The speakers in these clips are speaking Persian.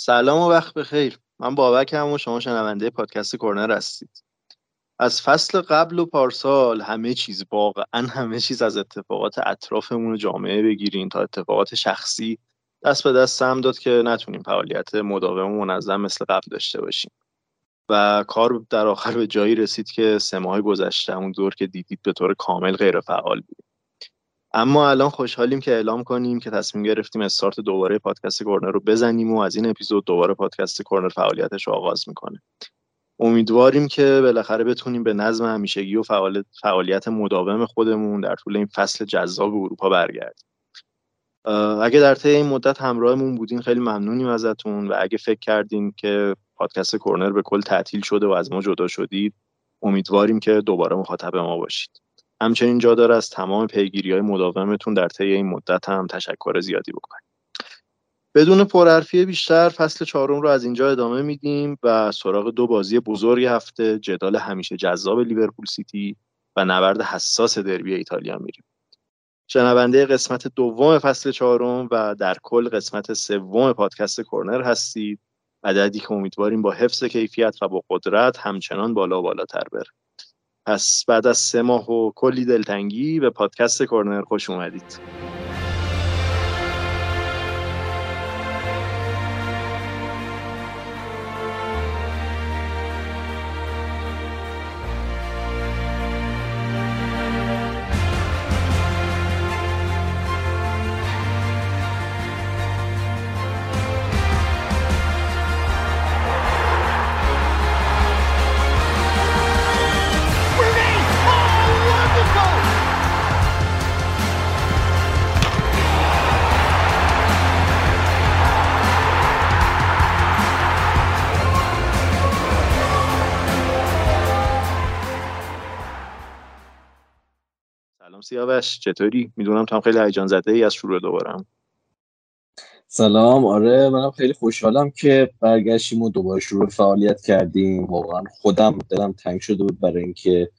سلام و وقت بخیر. من بابکم و شما شنونده پادکست کورنر هستید. از فصل قبل و پارسال همه چیز واقعا همه چیز از اتفاقات اطرافمون جامعه بگیریم تا اتفاقات شخصی دست به دست سم داد که نتونیم فعالیت مداوم و منظم مثل قبل داشته باشیم. و کار در آخر به جایی رسید که سه ماه گذشته اون دور که دیدید به طور کامل غیر فعال بودیم اما الان خوشحالیم که اعلام کنیم که تصمیم گرفتیم استارت دوباره پادکست کورنر رو بزنیم و از این اپیزود دوباره پادکست کورنر فعالیتش رو آغاز می‌کنه. امیدواریم که بالاخره بتونیم به نظم همیشگی و فعالیت مداوم خودمون در طول این فصل جذاب اروپا برگردیم. اگه در طی این مدت همراهمون بودین خیلی ممنونیم ازتون و اگه فکر کردین که پادکست کورنر به کل تعطیل شده و از ما جدا شدید امیدواریم که دوباره مخاطب ما باشید. همچنین جا داره از تمام پیگیری های مداومتون در طی این مدت هم تشکر زیادی بکنیم. بدون پرحرفی بیشتر فصل چهارم رو از اینجا ادامه میدیم و سراغ دو بازی بزرگ هفته جدال همیشه جذاب لیورپول سیتی و نبرد حساس دربی ایتالیا میریم. شنونده قسمت دوم فصل چهارم و در کل قسمت سوم پادکست کورنر هستید. عددی که امیدواریم با حفظ کیفیت و با قدرت همچنان بالا بالاتر بره. پس بعد از سه ماه و کلی دلتنگی به پادکست کورنر خوش اومدید. سیاوش چطوری؟ می‌دونم تو هم خیلی هیجان زده ای از شروع دوبارم سلام. آره منم خیلی خوشحالم که برگشتیم و دوباره شروع فعالیت کردیم. واقعا خودم دلم تنگ شده بود برای اینکه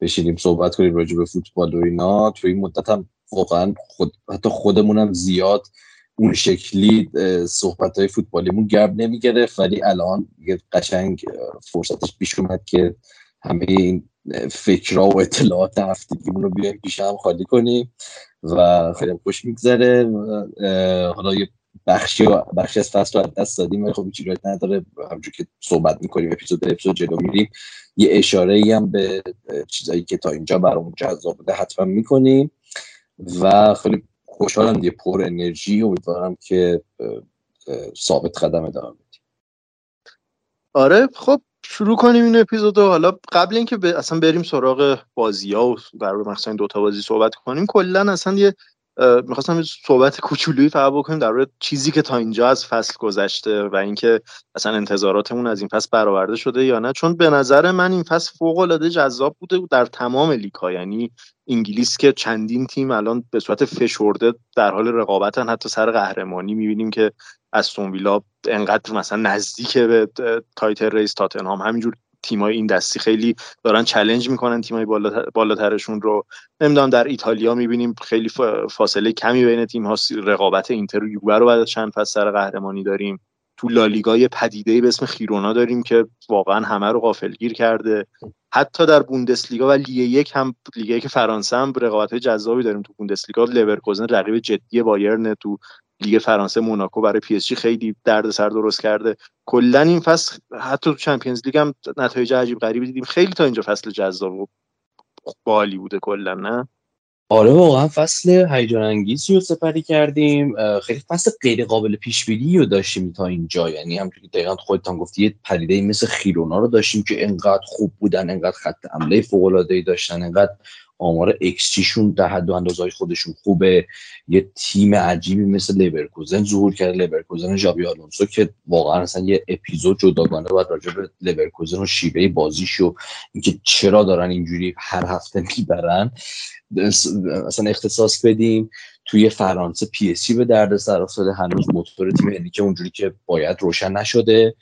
بشینیم صحبت کنیم راجع به فوتبال و اینا. توی این مدت هم واقعا خود حتی خودمونم زیاد اون شکلی صحبت های فوتبالیمون گرب نمی‌گرفت. ولی الان قشنگ فرصتش پیش اومد که همه این فکرها و اطلاعات هفتگیمون رو بیایم پیش هم خالی کنیم و خیلی خوش میگذره حالا یه بخشی و بخشی از فصل رو دست دادیم ولی خب چیزی نداره. همجور که صحبت می‌کنیم اپیزود اپیزود جلو میریم. یه اشاره ای هم به چیزایی که تا اینجا برامون جذاب بوده حتما می‌کنیم و خیلی خوشحالم دیگه پر انرژی. امیدوارم که ثابت قدم ادامه بدیم. آره خب شروع کنیم این اپیزود حالا قبل اینکه ب... اصلا بریم سراغ بازی ها و در مثلا دو تا بازی صحبت کنیم کلا اصلا یه می‌خواستم صحبت کوچولویی فقط بکنیم در مورد چیزی که تا اینجا از فصل گذشته و اینکه اصلا انتظاراتمون از این فصل برآورده شده یا نه. چون به نظر من این فصل فوق العاده جذاب بوده در تمام لیگ ها یعنی انگلیس که چندین تیم الان به صورت فشرده در حال رقابتن حتی سر قهرمانی می‌بینیم که استون ویلا انقدر مثلا نزدیک به title race تاتنهام. همینجور تیمای این دستی خیلی دارن challenge می‌کنن تیمای بالاترشون رو. نمی‌دونم در ایتالیا می‌بینیم خیلی فاصله کمی بین تیم ها رقابت اینتر و یووه رو بعد از چند فصل سر قهرمانی داریم. تو لالیگا یه پدیده به اسم خیرونا داریم که واقعا همه رو غافلگیر کرده. حتی در بوندسلیگا و لیگ یک هم لیگ یک فرانسه هم رقابت جذابی داریم. تو بوندسلیگا لورکوزن رقیب جدی بایرن تو لیگ فرانسه موناکو برای PSG خیلی دردسر درست کرده. کلا این فصل حتی تو Champions League هم نتایج عجیب غریبی دیدیم. خیلی تا اینجا فصل جذاب و باحالی بوده کلا نه؟ آره واقعا فصل هیجان انگیزی رو سپری کردیم. خیلی فصل غیر قابل پیش بینی رو داشتیم تا اینجا. یعنی همونطور که دقیقا خودتان گفتی یه پدیده مثل خیرونا رو داشتیم که انقدر خوب بودن انقدر خط حمله فوق العاده داشتن انقدر آمار ایکس جیشون در حد و اندازه خودشون خوبه. یه تیم عجیبی مثل لیورکوزن ظهور کرده. لیورکوزن ژابی آلونسو که واقعا اصلا یه اپیزود جداگانه باید راجع به لیورکوزن و شیوه بازیش و اینکه چرا دارن اینجوری هر هفته می‌برن اصلا اختصاص بدیم. توی فرانسه PSG به دردسر افتاده. هنوز موتور تیم که اونجوری که باید روشن نشده.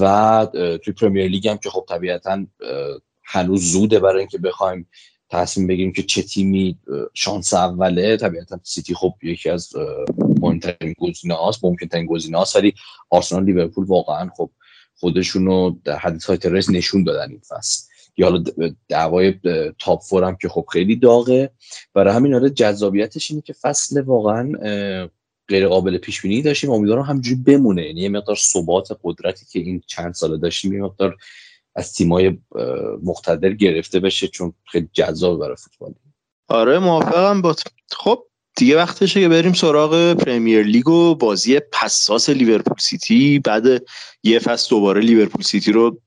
و توی Premier League هم که خب طبیعتا هنوز زوده برای اینکه بخوایم تصمیم بگیریم که چه تیمی شانس اوله. طبیعتا سیتی خب یکی از مهمترین گزینه هاست ممکن ترین گزینه هاست ولی آرسنال لیورپول واقعا خب خودشونو در حد title نشون دادن این فصل. یا حالا دعوای top four هم که خب خیلی داغه. برای همین آره جذابیتش اینه که فصل واقعا غیر قابل پیش بینی داشتیم. امیدوارم همینجوری بمونه. یعنی یه مقدار ثبات قدرتی که این چند ساله داشتیم یه مقدار از تیمای مقتدر گرفته بشه چون خیلی جذاب برای فوتبال. آره موافقم با خب دیگه وقتشه که بریم سراغ Premier League و بازی حساس لیورپول سیتی. بعد یه فصل دوباره لیورپول سیتی رو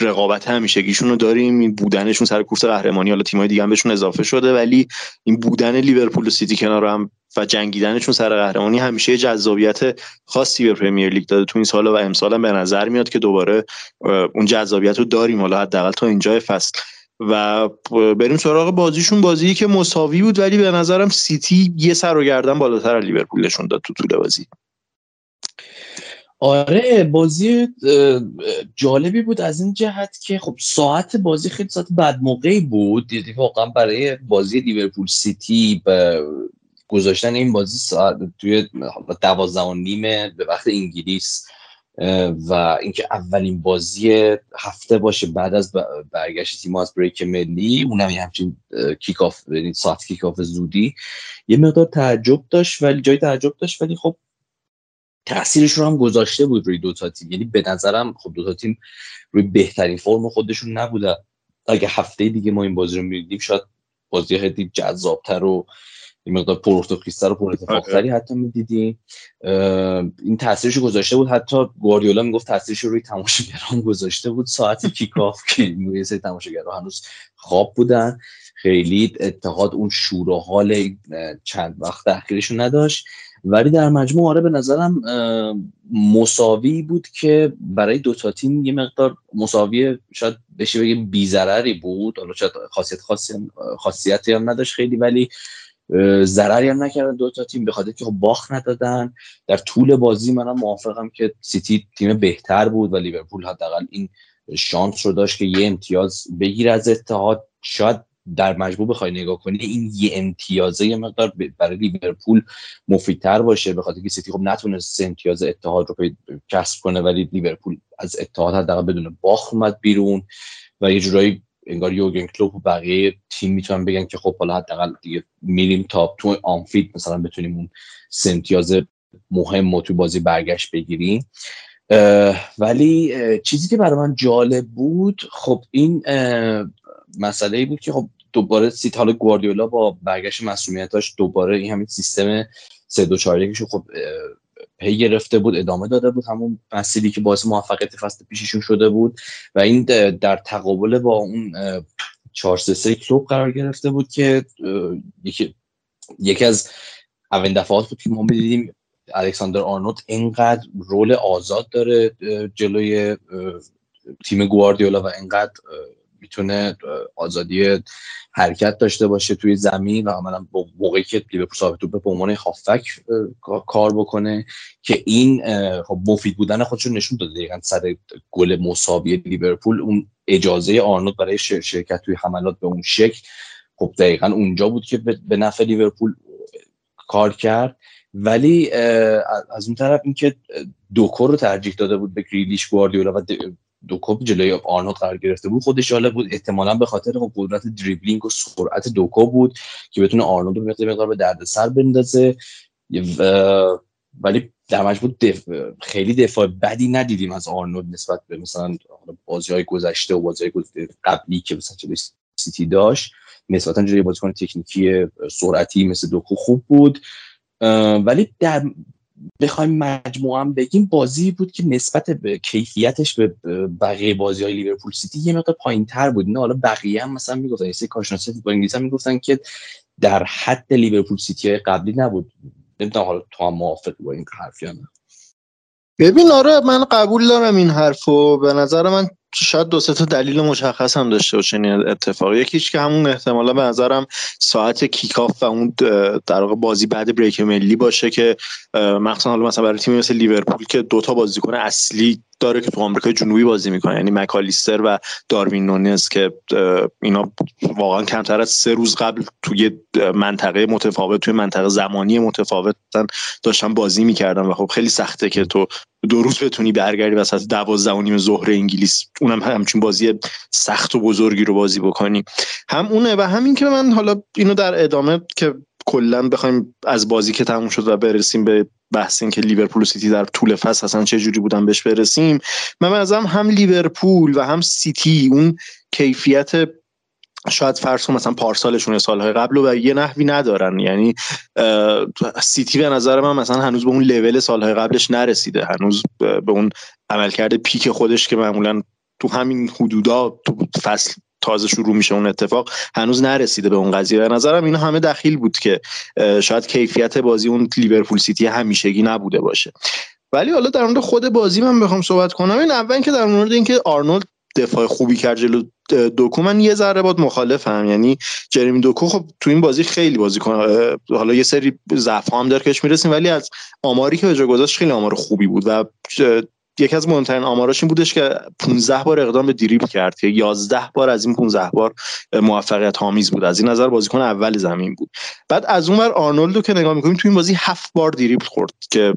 رقابت همیشگیشون رو داریم. این بودنشون سر کورس قهرمانی حالا تیمای دیگه هم بهشون اضافه شده ولی این بودن لیورپول و سیتی کنار هم و جنگیدنشون سر قهرمانی همیشه جذابیت خاصی به Premier League داده. تو این سال و امسال هم به نظر میاد که دوباره اون جذابیت رو داریم. حالا حداقل تا اینجای فصل. و بریم سراغ بازیشون. بازی که مساوی بود ولی به نظرم سیتی یه سر و گردن بالاتر لیورپول نشون داد تو طول بازی. آره بازی جالبی بود از این جهت که خب ساعت بازی خیلی ساعت بد موقعی بود. دیدی واقعا برای بازی لیورپول سیتی گذاشتن این بازی ساعت توی دوازده و نیمه به وقت انگلیس و اینکه اولین بازی هفته باشه بعد از برگشت تیم از break ملی اونم یه همچین kick off یعنی ساعت kick off زودی یه مقدار تعجب داشت ولی جای تعجب داشت ولی خب تاثیرش رو هم گذاشته بود روی دوتا تیم. یعنی به نظرم خب دوتا تیم روی بهترین فرم خودشون نبودن. اگه هفته دیگه ما این بازی رو می‌دیدیم شاید بازی خیلی جذابتر و این مقدار پرتوخیستر و پر اتفاقتری آره. حتی می‌دیدیم. این تاثیرش گذاشته بود. حتی گواردیولا می‌گفت تاثیرش روی تماشاگران گذاشته بود. ساعت کیکاف که روی سری تماشاگران هنوز خواب بودن. خیلی اتحاد اون شور و حال چند وقت اخیرشون نداشت. ولی در مجموع آره به نظرم مساوی بود که برای دو تا تیم یه مقدار مساوی شاید بشه بگیم بیزرری بود. حالا شاید خاصیت خاصی خاصیتی هم نداشت خیلی ولی ضرری هم نکردن دو تا تیم به خاطر که خب باخت ندادن. در طول بازی منم موافقم که سیتی تیم بهتر بود و لیورپول حداقل این شانس رو داشت که یه امتیاز بگیر از اتحاد. شاید در مجموع بخوای نگاه کنی این یه امتیازه یه مقدار برای لیورپول مفیدتر باشه به خاطر که سیتی خب نتونست سه امتیاز اتحاد رو کسب کنه ولی لیورپول از اتحاد حداقل بدون باخت اومد بیرون و یه جورایی انگار یورگن کلوپ و بقیه تیم می‌تونن بگن که خب حالا حداقل دیگه میریم تا تو آنفیلد مثلا بتونیم اون سمتیاز مهم و تو بازی برگشت بگیریم. ولی چیزی که برای من جالب بود خب این مسئله بود که خب دوباره سیت حالا گواردیولا با برگشت مسئولیتاش دوباره این همین سیستم 3 2 4 خب پی گرفته بود ادامه داده بود همون مسیری که باعث موفقیت فصل پیششون شده بود و این در تقابل با اون 4 3 کلوب قرار گرفته بود که یکی یکی از اولین دفعات بود که ما می‌دیدیم الکساندر آرنوت اینقدر رول آزاد داره جلوی تیم گواردیولا و اینقدر می‌تونه آزادی حرکت داشته باشه توی زمین و عملا موقعی که لیورپول صاحب توپ به عنوان هافک کار بکنه که این خب مفید بودن خودش نشون داده. دقیقا سر گل مساوی لیورپول اون اجازه آرنولد برای شرکت توی حملات به اون شکل خب دقیقا اونجا بود که به نفع لیورپول کار کرد. ولی از اون طرف اینکه دوکو رو ترجیح داده بود به گریلیش گواردیولا و دوکو جلوی آرنولد قرار گرفته بود. خودش جالب بود احتمالا به خاطر خب قدرت دریبلینگ و سرعت دوکو بود که بتونه آرنولد رو مقدار به دردسر بندازه. ولی در مجموع دف... خیلی دفاع بدی ندیدیم از آرنولد نسبت به مثلا بازی های گذشته و بازی های قبلی که مثلا جلوی سیتی داشت. نسبتا جلوی بازیکن تکنیکی سرعتی مثل دوکو خوب بود. ولی در بخوایم مجموعا بگیم بازی بود که نسبت به کیفیتش به بقیه بازی های لیورپول سیتی یه مقدار پایین تر بود. نه حالا بقیه هم مثلا می‌گفتن یه سری کارشناسی با انگلیسی هم می‌گفتن که در حد لیورپول سیتی های قبلی نبود. نمی‌دونم حالا تو هم موافق با این حرف یا نه. ببین آره من قبول دارم این حرفو. به نظر من شاید دو تا دلیل مشخص هم داشته باشه این اتفاق. یکیش که همون احتمالا به نظرم ساعت کیکاف و اون در واقع بازی بعد بریک ملی باشه که مخصوصا حالا مثلا برای تیمی مثل لیورپول که دوتا بازیکن اصلی داره که تو آمریکای جنوبی بازی می‌کنه. یعنی مکالیستر و داروین نونز که اینا واقعا کمتر از سه روز قبل توی منطقه متفاوت توی منطقه زمانی متفاوت داشتن بازی می‌کردن و خب خیلی سخته که تو دو روز بتونی برگردی وسط دوازده و نیم ظهر انگلیس. اونم همچین بازی سخت و بزرگی رو بازی بکنی. هم اونه و همین که من حالا اینو در ادامه که کلا بخوایم از بازی که تموم شد و برسیم به بحث این که لیورپول و سیتی در طول فصل اصلا چه جوری بودن بهش برسیم. من ازم هم لیورپول و هم سیتی اون کیفیت شاید فرض مثلا پارسالشون سالهای قبل و یه نحوی ندارن. یعنی سیتی به نظر من مثلا هنوز به اون لول سالهای قبلش نرسیده. هنوز به اون عملکرد peak خودش که معمولا تو همین حدودا تو فصل تازه شروع میشه اون اتفاق هنوز نرسیده به اون قضیه. به نظرم اینا همه دخیل بود که شاید کیفیت بازی اون لیورپول سیتی همیشگی نبوده باشه. ولی حالا در مورد خود بازی من بخوام صحبت کنم. این اول که در مورد اینکه آرنولد دفاع خوبی کرد جلو دوکو من یه ذره بات مخالفم. یعنی جرمی دوکو خب تو این بازی خیلی بازی کنه حالا یه سری ضعف هم داره کهش می‌رسیم ولی از آماری که به جا گذاشت خیلی آمار خوبی بود و یکی از مهمترین آماراش این بودش که 15 بار اقدام به دریبل کرد که 11 بار از این 15 بار موفقیت آمیز بود. از این نظر بازیکن اول زمین بود. بعد از اون ور آرنولدو که نگاه می‌کنیم تو این بازی 7 بار دریبل خورد که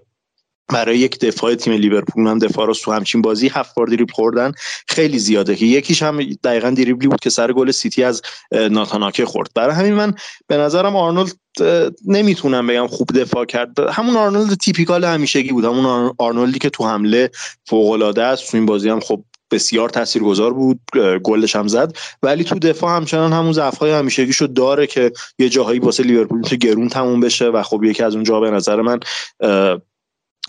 برای یک دفاع تیم لیورپول هم دفاع رو تو همچین بازی هفت بار دریبل خوردن خیلی زیاده. که یکیش هم دقیقا دریبلی بود که سر گل سیتی از ناتان آکه خورد. برای همین من به نظرم آرنولد نمی‌تونم بگم خوب دفاع کرد. همون آرنولد typical همیشگی بود. همون آرنولدی که تو حمله فوق العاده است. تو این بازی هم خب بسیار تاثیرگذار بود. گلش هم زد. ولی تو دفاع همچنان همون ضعف‌های همیشگیشو داره که یه جاهایی واسه لیورپول تو گرون تموم بشه و خب یکی از اون جا به نظر من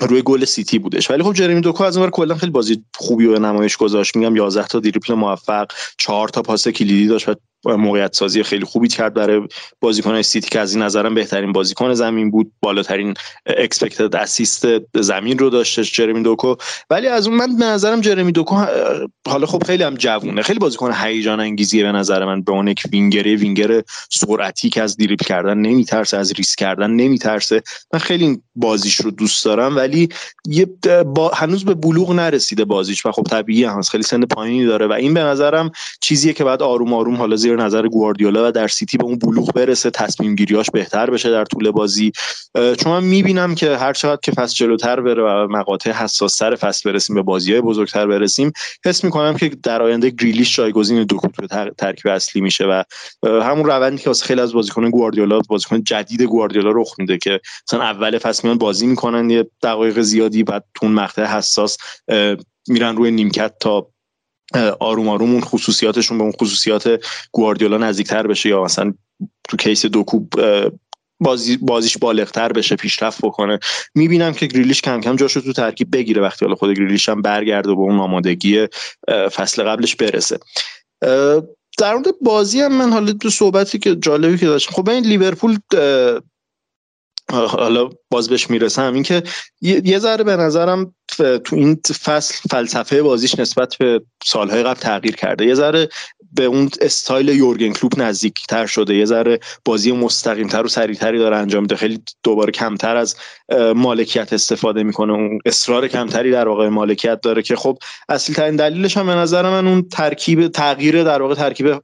روی گل سیتی بودش. ولی خب جرمی دوکو از اونور کلا خیلی بازی خوبی و نمایش گذاشت. میگم 11 تا دریبل موفق 4 تا پاس کلیدی داشت و موقعیت سازی خیلی خوبی کرد برای بازیکن سیتی که از این نظرم بهترین بازیکن زمین بود. بالاترین expected assist زمین رو داشته جرمی دوکو. ولی از اون من به نظرم جرمی دوکو حالا خب خیلی هم جوونه. خیلی بازیکن هیجان انگیزیه به نظر من. به اون یک وینگر وینگر سرعتی که از دریبل کردن نمیترسه از ریسک کردن نمیترسه. من خیلی بازیش رو دوست دارم ولی یه با هنوز به بلوغ نرسیده بازیش و خب طبیعی هست خیلی سن پایینی داره و این به نظرم چیزیه که بعد آروم آروم حالا زیر نظر گواردیولا و در سیتی به اون بلوغ برسه تصمیم گیریاش بهتر بشه در طول بازی. چون من می‌بینم که هر چقدر که فصل جلوتر بره و مقاطع حساس سر فصل برسیم به بازی های بزرگتر برسیم حس می‌کنم که در آینده گریلیش جایگزین دوکو تو ترکیب اصلی میشه و همون روندی که خیلی از بازیکن گواردیولا بازیکن جدید گواردیولا رخ میده که مثلا اول فصل میان بازی می‌کنن یه دقایق زیادی بعد تو مقطع حساس میرن روی نیمکت تا آروم آروم اون خصوصیاتشون به اون خصوصیات گواردیولا نزدیکتر بشه یا مثلا تو کیس دوکو بازی بازیش بالغتر بشه پیشرفت بکنه. می‌بینم که گریلیش کم کم جاشو تو ترکیب بگیره وقتی حالا خود گریلیش هم برگرده به اون آمادگی فصل قبلش برسه. در مورد بازی هم من حالا تو صحبتی که جالبی که داشتم. خب این لیورپول حالا باز بهش می‌رسم اینکه یه ذره به نظرم تو این فصل فلسفه بازیش نسبت به سالهای قبل تغییر کرده. یه ذره به اون استایل یورگن کلوپ نزدیکتر شده. یه ذره بازی مستقیمتر و سریعتری داره انجام میده. خیلی دوباره کمتر از مالکیت استفاده می‌کنه. اون اصرار کمتری در واقع مالکیت داره که خب اصلی ترین دلیلش هم به نظر من اون ترکیب تغییر در واقع ترکیب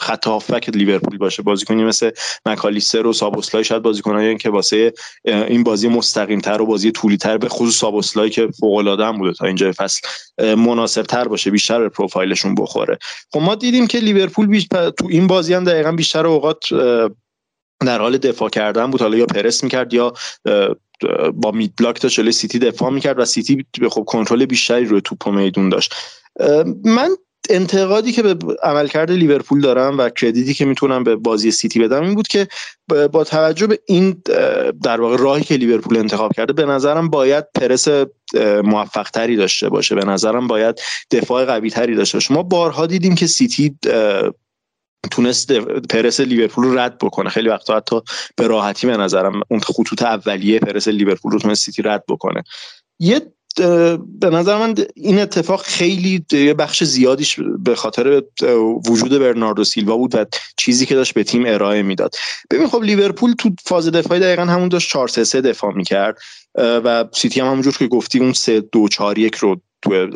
خط هافبک لیورپول باشه. بازیکنی مثل مکالیستر و سابوسلای شاید بازیکنایی که واسه این بازی مستقیمتر و بازی طولیتر به خصوص سابوسلای که فوق العاده هم بوده تا اینجا فصل مناسب تر باشه بیشتر به پروفایلشون بخوره. خب ما دیدیم که لیورپول تو این بازی هم دقیقا بیشتر اوقات در حال دفاع کردن بود. حالا یا پرس می‌کرد یا با mid block تا جلوی سیتی دفاع می‌کرد و سیتی خب کنترل بیشتری روی توپ و میدون داشت. من انتقادی که به عملکرد لیورپول دارم و credit ی که می‌تونم به بازی سیتی بدم این بود که با توجه به این در واقع راهی که لیورپول انتخاب کرده به نظرم باید پرس موفق تری داشته باشه. به نظرم باید دفاع قوی تری داشته باشه. ما بارها دیدیم که سیتی تونست پرس لیورپول رو رد بکنه. خیلی وقتا حتی به راحتی به نظرم اون خطوط اولیه پرس لیورپول رو تونست سیتی رد بکنه. یه به نظر من این اتفاق خیلی بخش زیادیش به خاطر وجود برناردو سیلوا بود و چیزی که داشت به تیم ارائه می‌داد. ببین خب لیورپول تو فاز دفاعی دقیقا همون داشت 4 3 دفاع می‌کرد و سیتی هم همونجور که گفتی اون 3 2 4 1 رو تو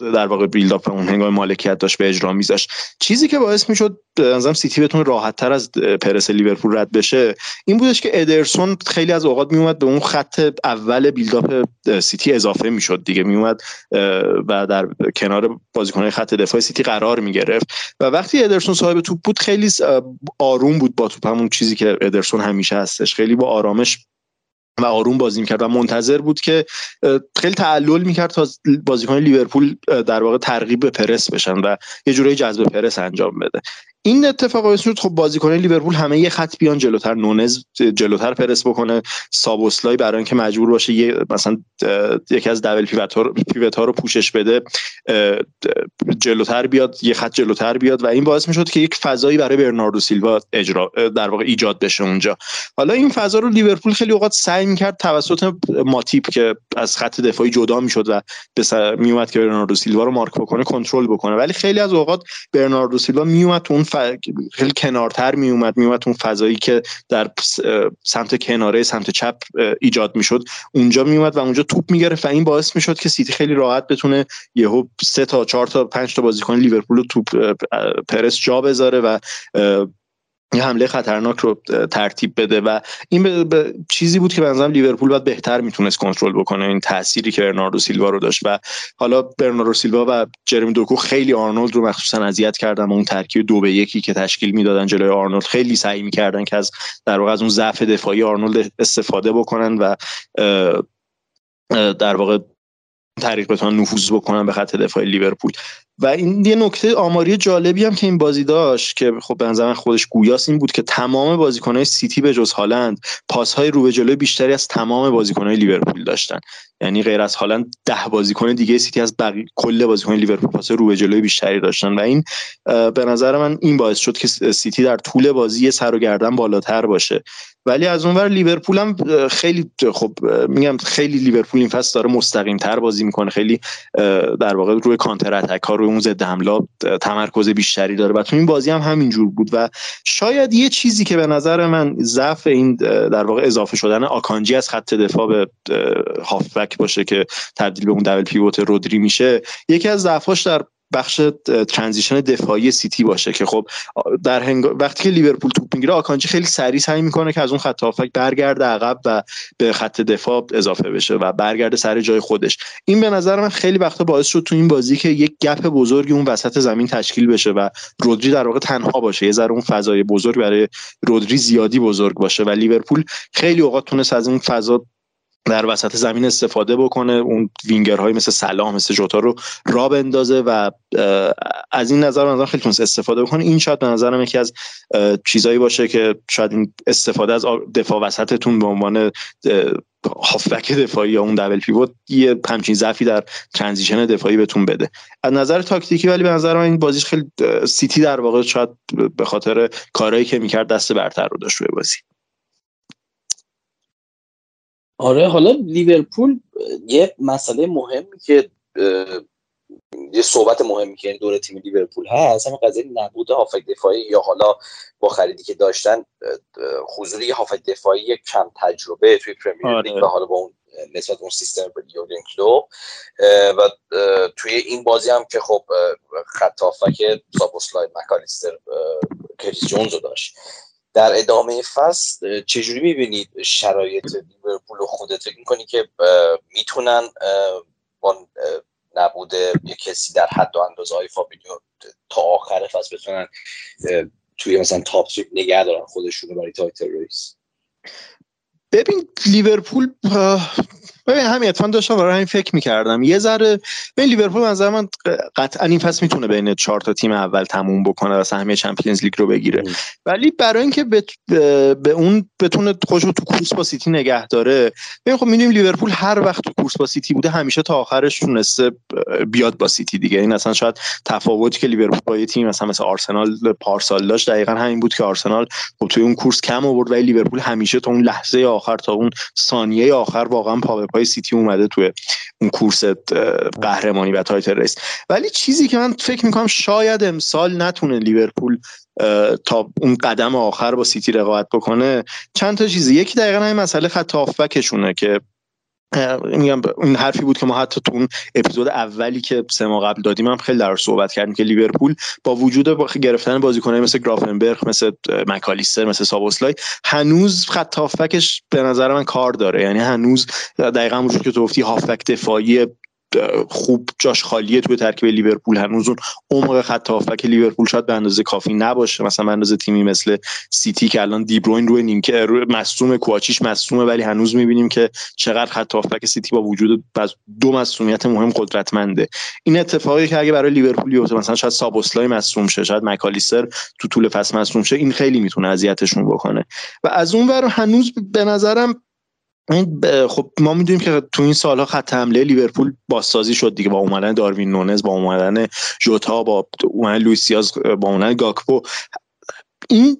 در واقع build-up اون هنگام مالکیت داشت به اجرا میذاشت. چیزی که باعث می‌شد نظرم سیتی بتونه راحت تر از پرس لیورپول رد بشه این بودش که ادرسون خیلی از اوقات میومد به اون خط اول build-up سیتی اضافه می‌شد دیگه. میومد و در کنار بازیکنهای خط دفاع سیتی قرار می‌گرفت. و وقتی ادرسون صاحب توپ بود خیلی آروم بود با توپ. همون چیزی که ادرسون همیشه هستش. خیلی با آرامش و آروم بازی می‌کرد و منتظر بود که خیلی تعلل می‌کرد تا بازیکن لیورپول در واقع ترغیب به پرس بشن و یه جورایی جذب پرس انجام بده. این اتفاق باعث شد خب بازیکن لیورپول همه یه خط بیان جلوتر نونز جلوتر پرس بکنه سابوسلای برای اینکه مجبور باشه یه مثلا یکی از دبل پیوت ها رو پوشش بده جلوتر بیاد یه خط جلوتر بیاد و این باعث می‌شد که یک فضایی برای برناردو سیلوا اجرا در واقع ایجاد بشه اونجا. حالا این فضا رو لیورپول خیلی اوقات سعی می‌کرد توسط ماتیپ که از خط دفاعی جدا می‌شد و میومد که برناردو سیلوا رو مارک بکنه کنترل بکنه. ولی خیلی از اوقات برناردو سیلوا میومد اون خیلی کنارتر می اومد می اومد اون فضایی که در سمت کناره سمت چپ ایجاد می‌شد. اونجا می اومد و اونجا توپ می‌گرفت و این باعث می‌شد که سیتی خیلی راحت بتونه یهو سه تا چهار تا پنج تا بازیکن لیورپول توپ پرس جا بذاره و یه حمله خطرناک رو ترتیب بده و این به چیزی بود که به نظرم لیورپول باید بهتر می‌تونست کنترل بکنه این تأثیری که برناردو سیلوا رو داشت و حالا برناردو سیلوا و جرمی دوکو خیلی آرنولد رو مخصوصا اذیت کردن و اون ترکیب دو به یکی که تشکیل می‌دادن جلوی آرنولد خیلی سعی می‌کردن که از در واقع از اون ضعف دفاعی آرنولد استفاده بکنن و در واقع طریق بتونن نفوذ بکنن به خط دفاع لیورپول. و این یه نکته آماری جالبی هم که این بازی داشت که خب به نظر خودش گویاست این بود که تمام بازیکنهای سیتی به جز هالند پاسهای رو به جلوی بیشتری از تمام بازیکنهای لیورپول داشتن. یعنی غیر از هالند ده بازیکن دیگه سیتی از بقیه کل بازیکن لیورپول پاس رو به جلوی بیشتری داشتن و این به نظر من این باعث شد که سیتی در طول بازی سر و گردن بالاتر باشه. ولی از اونور لیورپول هم خیلی خب میگم خیلی لیورپول این فصل داره مستقیم تر بازی می‌کنه. خیلی در واقع روی counter attack ها روی اون ضد حمله تمرکز بیشتری داره. و تو این بازی هم همینجور بود. و شاید یه چیزی که به نظر من ضعف این در واقع اضافه شدن آکانجی از خط دفاع به هافبک باشه که تبدیل به اون double pivot رودری میشه یکی از ضعفاش در بخش transition دفاعی سیتی باشه که خب در هنگ... وقتی که لیورپول توپ می‌گیره آکانجی خیلی سریع سعی می‌کنه که از اون خط هافبک برگرده عقب و به خط دفاع اضافه بشه و برگرده سر جای خودش. این به نظر من خیلی وقتا باعث شد تو این بازی که یک gap بزرگی اون وسط زمین تشکیل بشه و رودری در واقع تنها باشه. یه ذره اون فضای بزرگ برای رودری زیادی بزرگ باشه و لیورپول خیلی اوقات تونست از اون فضا در وسط زمین استفاده بکنه اون وینگرهای مثل صلاح مثل جوتا رو راه بندازه و از این نظر نظر خیلی تونست استفاده بکنه. این شاید به نظرم یکی از چیزایی باشه که شاید این استفاده از دفاع وسطتون به عنوان هافبک دفاعی یا اون double pivot یه همچین ضعفی در transition دفاعی بهتون بده. از نظر تاکتیکی ولی به نظر من این بازیش خیلی سیتی در واقع شاید به خاطر کارهایی که می‌کرد دست برتر رو داشت بازی. آره حالا لیورپول یه مسئله مهمی که یه صحبت مهمی که این دور تیم لیورپول هست همین قضیه نبود هافک دفاعی یا حالا با خریدی که داشتن حضور یه هافک دفاعی کم تجربه توی پرمیر لیگ آره. و حالا با اون نسبت اون سیستم یورگن کلو و توی این بازی هم که خب خط هافبک سوبوسلای مکالیستر کرتیس جونز رو داشت در ادامه فصل چجوری می‌بینید شرایط لیورپول خودت؟ فکر می‌کنی که می‌تونن با نبود یه کسی در حد و اندازه های فابینیو تا آخر فصل بتونن توی مثلا top three نگه دارن خودشون برای title race؟ ببین لیورپول ببین همین اتفاقا داشتم برای همین فکر می‌کردم. یه ذره به لیورپول نظر من قطعا این فصل می‌تونه بین چهار تا تیم اول تموم بکنه و سهمیه Champions League رو بگیره. ولی برای اینکه به اون بتونه خودشو تو کورس با سیتی نگه داره ببین خب می‌دونیم لیورپول هر وقت تو کورس با سیتی بوده همیشه تا آخرش تونسته بیاد با سیتی دیگه. این اصلا شاید تفاوتی که لیورپول با یه تیم مثلا مثل آرسنال پارسال داشت دقیقا همین بود که آرسنال خب توی اون کورس کم آورد ولی لیورپول همیشه تا اون لحظه آخر تا اون ثانیه آخر واقعا پا به پای سیتی اومده توی اون کورس قهرمانی و title race. ولی چیزی که من فکر می‌کنم شاید امسال نتونه لیورپول تا اون قدم آخر با سیتی رقابت بکنه چند تا چیزی یکی دقیقا همین مسئله خط هافبکشونه که میگم این حرفی بود که ما حتی تو اون اپیزود اولی که سه ماه قبل دادیم هم خیلی در صحبت کردیم که لیورپول با وجود با گرفتن بازیکنای مثل گراونبرخ مثل مکالیستر مثل سابوسلای هنوز خط هافبکش به نظر من کار داره. یعنی هنوز دقیقا اونجور که تو گفتی هافبک دفاعی خوب جاش خالیه توی ترکیب لیورپول هنوز اون عمق خط هافبک لیورپول شاید به اندازه کافی نباشه. مثلا به اندازه تیمی مثل سیتی که الان دیبروین روی نیمکته رودری مصدوم کوواچیچ مصدومه ولی هنوز می‌بینیم که چقدر خط هافبک سیتی با وجود دو مصدومیت مهم قدرتمنده. این اتفاقی که اگه برای لیورپول بیفته مثلا شاید سابوسلای مصدوم شه شاید مکالیستر تو طول فصل مصوم شه این خیلی می‌تونه اذیتشون بکنه. و از اون ور هنوز به نظرم خب ما می‌دونیم که تو این سالها خط حمله لیورپول بازسازی شد دیگه با اومدن داروین نونز با اومدن جوتا با اومدن لویسیاز با اومدن گاکپو. این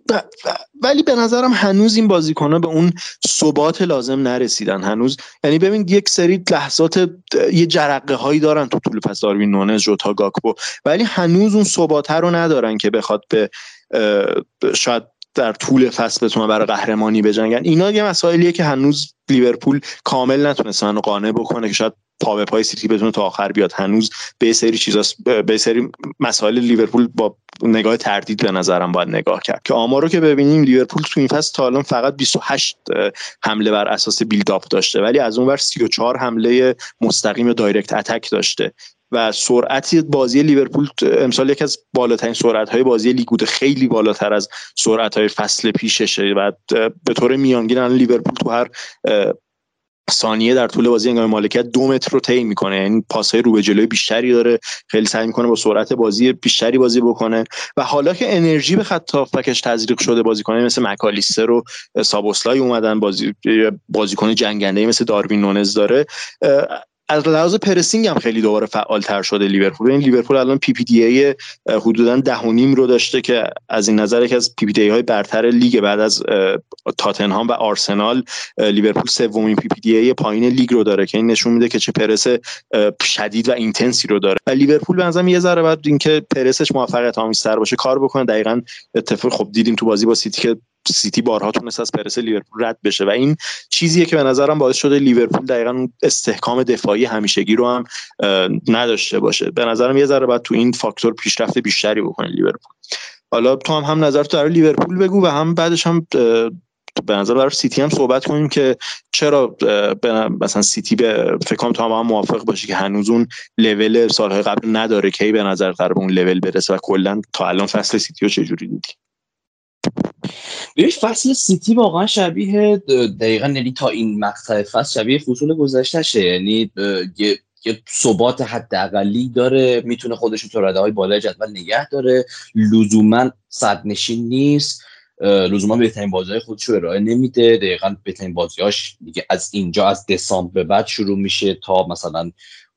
ولی به نظرم هنوز این بازیکنها به اون ثبات لازم نرسیدن. هنوز یعنی ببین یک سری لحظات یه جرقه هایی دارن تو طول پس داروین نونز جوتا گاکپو ولی هنوز اون ثبات رو ندارن که بخواد به شاید در طول فصل بتونن برای قهرمانی بجنگن. اینا یه مسائلیه که هنوز لیورپول کامل نتونست منو قانع بکنه که شاید پا به پای سیتی بتونه تا آخر بیاد. هنوز یه سری چیزا یه سری مسائل لیورپول با نگاه تردید به نظرم باید نگاه کرد. که آمار رو که ببینیم لیورپول تو این فصل تا الان فقط 28 حمله بر اساس build up داشته. ولی از اون ور 34 حمله مستقیم direct attack داشته. و سرعت بازی لیورپول امسال یکی از بالاترین سرعت های بازی لیگ بوده. خیلی بالاتر از سرعت های فصل پیششه. و به طور میانگین الان لیورپول تو هر ثانیه در طول بازی انگار مالکیت دو متر رو طی می‌کنه. یعنی پاس های رو به جلوی بیشتری داره. خیلی سعی می‌کنه با سرعت بازی بیشتری بازی بکنه. و حالا که انرژی به خط هافبکش تزریق شده بازیکنای مثل مکالیستر و سابوسلای اومدن. بازی بازیکن جنگنده مثل داروین نونز داره. از لحاظ pressing هم خیلی دوباره فعال تر شده لیورپول. این لیورپول الان PPDA حدودا ده و نیم رو داشته که از این نظر که از PPDA های برتر لیگ بعد از تاتنهام و آرسنال لیورپول سومین PPDA پایین لیگ رو داره که این نشون میده که چه پرس شدید و intense ی رو داره. و لیورپول به نظرم یه ذره بعد اینکه پرسش موفقیت آمیزتر باشه کار بکنه. دقیقا اتفاق خب دیدیم تو بازی با سیتی که سیتی بارها تونست از پرس لیورپول رد بشه و این چیزیه که به نظرم باعث شده لیورپول دقیقا استحکام دفاعی همیشگی رو هم نداشته باشه. به نظرم یه ذره باید تو این فاکتور پیشرفت بیشتری بکنه لیورپول. حالا تو هم هم نظر تو در لیورپول بگو و هم بعدش هم به نظر برای سیتی هم صحبت کنیم که چرا مثلا سیتی به فکر تو هم, هم موافق باشی که هنوز اون لول سالهای قبل نداره کی به نظر قرار اون لول برسه و کلا تا الان فصل سیتی رو چجوری دیدی؟ ببین فصل سیتی واقعا شبیه دقیقا یعنی تا این مقطع فصل شبیه فصول گذشتهشه. یعنی یه یه ثبات حداقلی داره می‌تونه خودش تو رده های بالای جدول نگه داره. لزوما صدنشین نیست. لزوما بهترین بازی خودش رو ارائه نمیده. دقیقا بهترین بازیاش دیگه از اینجا از دسامبر به بعد شروع میشه تا مثلا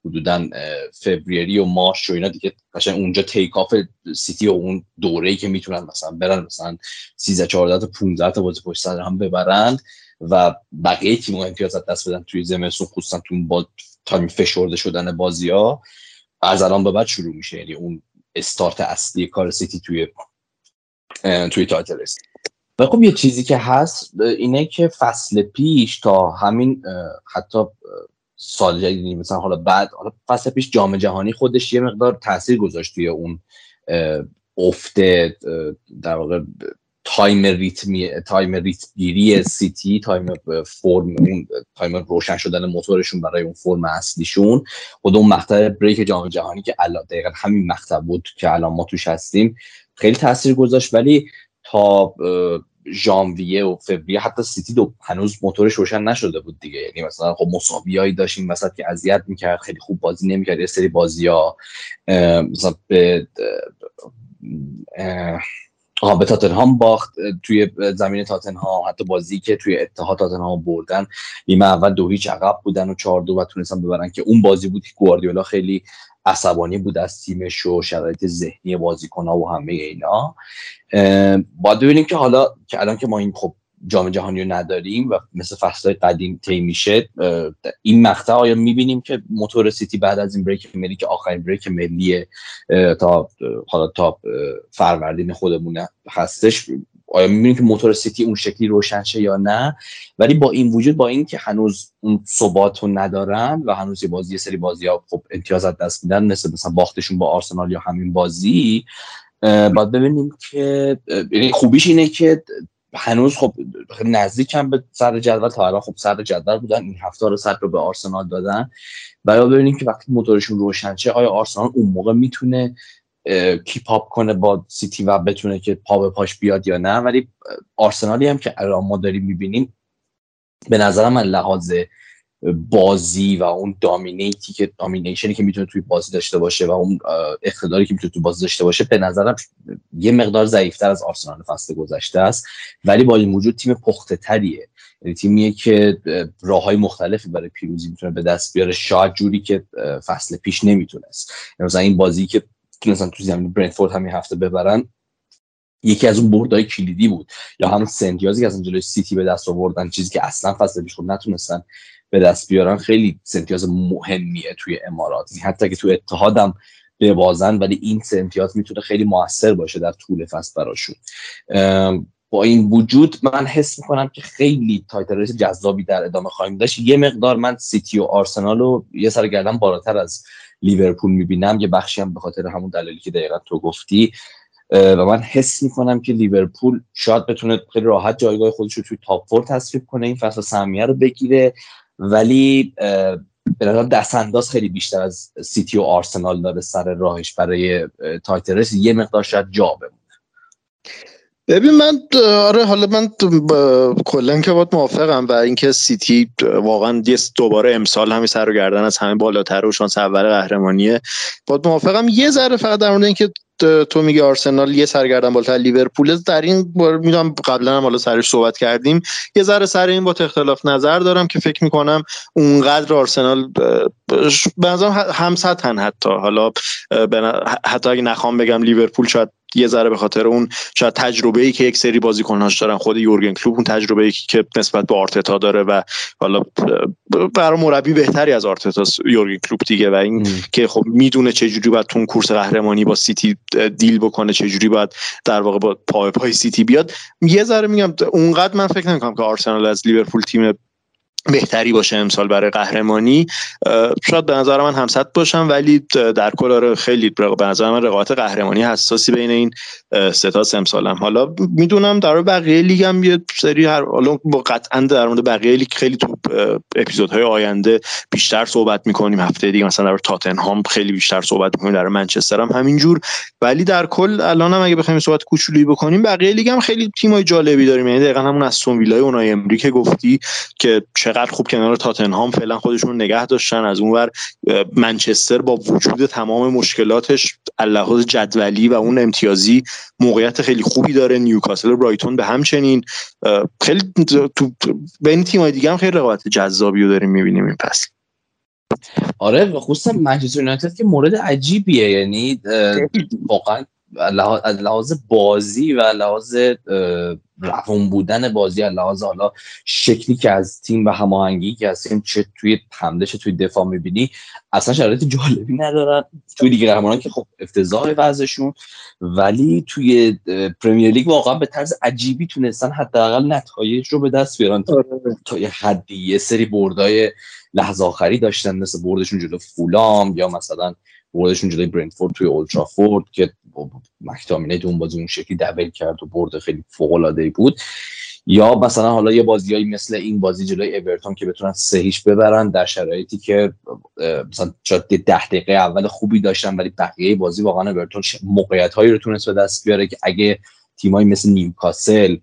حدودا فوریری و مارچ و اینا دیگه قشنگ اونجا take off سیتی و اون دوره‌ای که می‌تونن مثلا برن مثلا 13 14 تا 15 تا بازی پشت سر هم ببرند و بقیه تیم امتیاز دست بدن توی زمستون خصوصا تو با time فشرده شدن بازی ها از الان به بعد شروع میشه یعنی اون استارت اصلی کار سیتی توی توی title race ئه. و خب یه چیزی که هست اینه که فصل پیش تا همین حتی سال جدیدی مثلا حالا بعد حالا فصل پیش جام جهانی خودش یه مقدار تاثیر گذاشت توی اون افته در واقع تایم ریتمی تایم ریتمگیری سیتی تایم فرم اون تایم روشن شدن موتورشون برای اون فرم اصلیشون. خود اون مقطع بریک جام جهانی که الان دقیقا همین مقطع بود که الان ما توش هستیم خیلی تاثیر گذاشت. ولی تا ژانویه و فوریه حتی سیتی دو هنوز موتورش روشن نشده بود دیگه. یعنی مثلا خب مساویایی داشتیم وسط که اذیت می‌کرد خیلی خوب بازی نمی‌کرد یه سری بازی ها مثلا به آها به تاتنهام باخت توی زمین تاتنهام حتی بازی که توی اتحاد تاتنهام بردن نیمه اول دو هیچ عقب بودن و چهار دو و تونستن ببرن که اون بازی بود که گواردیولا خیلی عصبانی بود از تیمش و شرایط ذهنی بازیکن ها و همه اینا. باید ببینیم که حالا که الان که ما این خب جام جهانی رو نداریم و مثل فصل قدیم طی میشه این مقطع آیا می‌بینیم که موتور سیتی بعد از این بریک ملی که آخرین بریک ملی تا حالا تا فروردین خودمون هستش آیا می‌بینیم که موتور سیتی اون شکلی روشن شه یا نه؟ ولی با این وجود با اینکه هنوز اون ثبات رو ندارن و هنوز یه بازی یه سری بازی ها خب امتیاز دست میدن مثل مثلا باختشون با آرسنال یا همین بازی باید ببینیم که یعنی خوبیش اینه که هنوز خب نزدیک هم به سر جدول تا الان خب سر جدول بودن این هفته رو صد رو به آرسنال دادن. و ببینیم که وقتی موتورشون روشن چه آیا آرسنال اون موقع می‌تونه کیپ اپ کنه با سیتی و بتونه که پا به پاش بیاد یا نه؟ ولی آرسنالی هم که الان ما داریم می‌بینیم به نظرم من لحاظ بازی و اون دامینیتی که دامینیشنی که می‌تونه توی بازی داشته باشه و اون اقتداری که می‌تونه توی بازی داشته باشه به نظرم یه مقدار ضعیفتر از آرسنال فصل گذشته است. ولی با این وجود تیم پخته تریه یعنی تیمیه که راه های مختلفی برای پیروزی می‌تونه به دست بیاره. شاید جوری که فصل پیش نمی‌تونست. یعنی مثلا این بازی که تونستن تو زمین برنتفورد همین هفته ببرن یکی از اون بردهای کلیدی بود. یا همون سنتیازی که از جلوی سیتی به دست آوردن چیزی که اصلا فصل پیش خود نتونستن به دست بیارن خیلی سنتیاز مهمیه توی امارات. یعنی حتی که تو اتحادم ببازن ولی این سنتیاز می‌تونه خیلی موثر باشه در طول فصل براشون. با این وجود من حس می‌کنم که خیلی تایتل جذابی در ادامه خواهیم داشت. یه مقدار من سیتی و آرسنال رو یه سر گردن بالاتر از لیورپول می‌بینم. یه بخشی هم به خاطر همون دلیلی که دقیقا تو گفتی. و من حس می‌کنم که لیورپول شاید بتونه خیلی راحت جایگاه خودش رو توی تاپ فور تصویب کنه این فصل سهمیه رو بگیره. ولی به نظر دست انداز خیلی بیشتر از سیتی و آرسنال داره سر راهش برای title race یه مقدار شاید جا بمونه. ببین من آره حالا من کلا که باید موافقم و اینکه سیتی واقعا دوباره امسال همین یه سر و گردن از همه بالاتر و شانس اول قهرمانیه. باید موافقم. یه ذره فقط در مورد اینکه تو میگی آرسنال یه سرگردن بالاتر لیورپول. در این می‌دونم قبلا هم حالا سرش صحبت کردیم. یه ذره سر این باهات اختلاف نظر دارم که فکر می‌کنم اونقدر آرسنال به نظرم هم حتی. حالا حتی اگه نخوام بگم لیورپول شاید یه ذره به خاطر اون شاید تجربه ای که یک سری بازیکناش دارن خود یورگن کلوپ اون تجربه ای که نسبت به آرتتا داره و حالا برای مربی بهتری از آرتتا یورگن کلوپ دیگه و این که خب می‌دونه چه جوری باید تو اون کورس قهرمانی با سیتی deal بکنه چه جوری باید در واقع با پای پای سیتی بیاد. یه ذره میگم اونقدر من فکر نمی‌کنم که آرسنال از لیورپول تیم بهتری باشه امسال برای قهرمانی. شاید به نظر من همسط باشم ولی در کل آره خیلی به نظر من رقابت قهرمانی حساسی بین این ستا امسالم حالا می‌دونم در بقیه لیگ هم یه سری هر حالا با قطعا در مورد بقیه لیگ خیلی تو اپیزودهای آینده بیشتر صحبت می‌کنیم. هفته دیگه مثلا در تاتنهام خیلی بیشتر صحبت می‌کنیم در منچستر هم همینجور. ولی در کل الان هم اگه بخوایم صحبت کوچولویی بکنیم بقیه لیگ هم خیلی تیمای جالبی داریم. یعنی دقیقا همون استون ویلای اونای امری که گفتی که چقدر خوب کنار تاتنهام فعلا خودشون نگه داشتن. از اونور منچستر با وجود تمام مشکلاتش لحاظ جدولی و اون امتیازی موقعیت خیلی خوبی داره. نیوکاسل و برایتون به همچنین. خیلی تو بین تیم‌های دیگه هم خیلی رقابت جذابی رو داریم می‌بینیم این فصل. آره خصوصا منچستر یونایتد که مورد عجیبیه. یعنی واقعا لحاظ بازی و لحاظ روان بودن بازی لحاظ حالا شکلی که از تیم و هماهنگی که از تیم چه توی حمله چه توی دفاع می‌بینی اصلا شرایط جالبی ندارن. توی دیگه قهرمانان که خب افتضاح وضعشون ولی توی پرمیر لیگ واقعا به طرز عجیبی تونستن حداقل نتایج رو به دست بیارن. تا, تا یه حدی یه سری بردای لحظه آخری داشتن مثل بردشون جلو فولام یا مثلا بردشون جلوی برنتفورد توی اولترافورد که مکتامینه اون بازی اون شکلی دبل کرد و برد خیلی فوق العاده بود. یا مثلا حالا یه بازیایی مثل این بازی جلوی اورتون که بتونن سهیش ببرن در شرایطی که مثلا شاید ده دقیقه اول خوبی داشتن ولی بقیه بازی واقعا اورتون موقعیت هایی رو تونست به دست بیاره که اگه تیمایی مثل نیوکاسل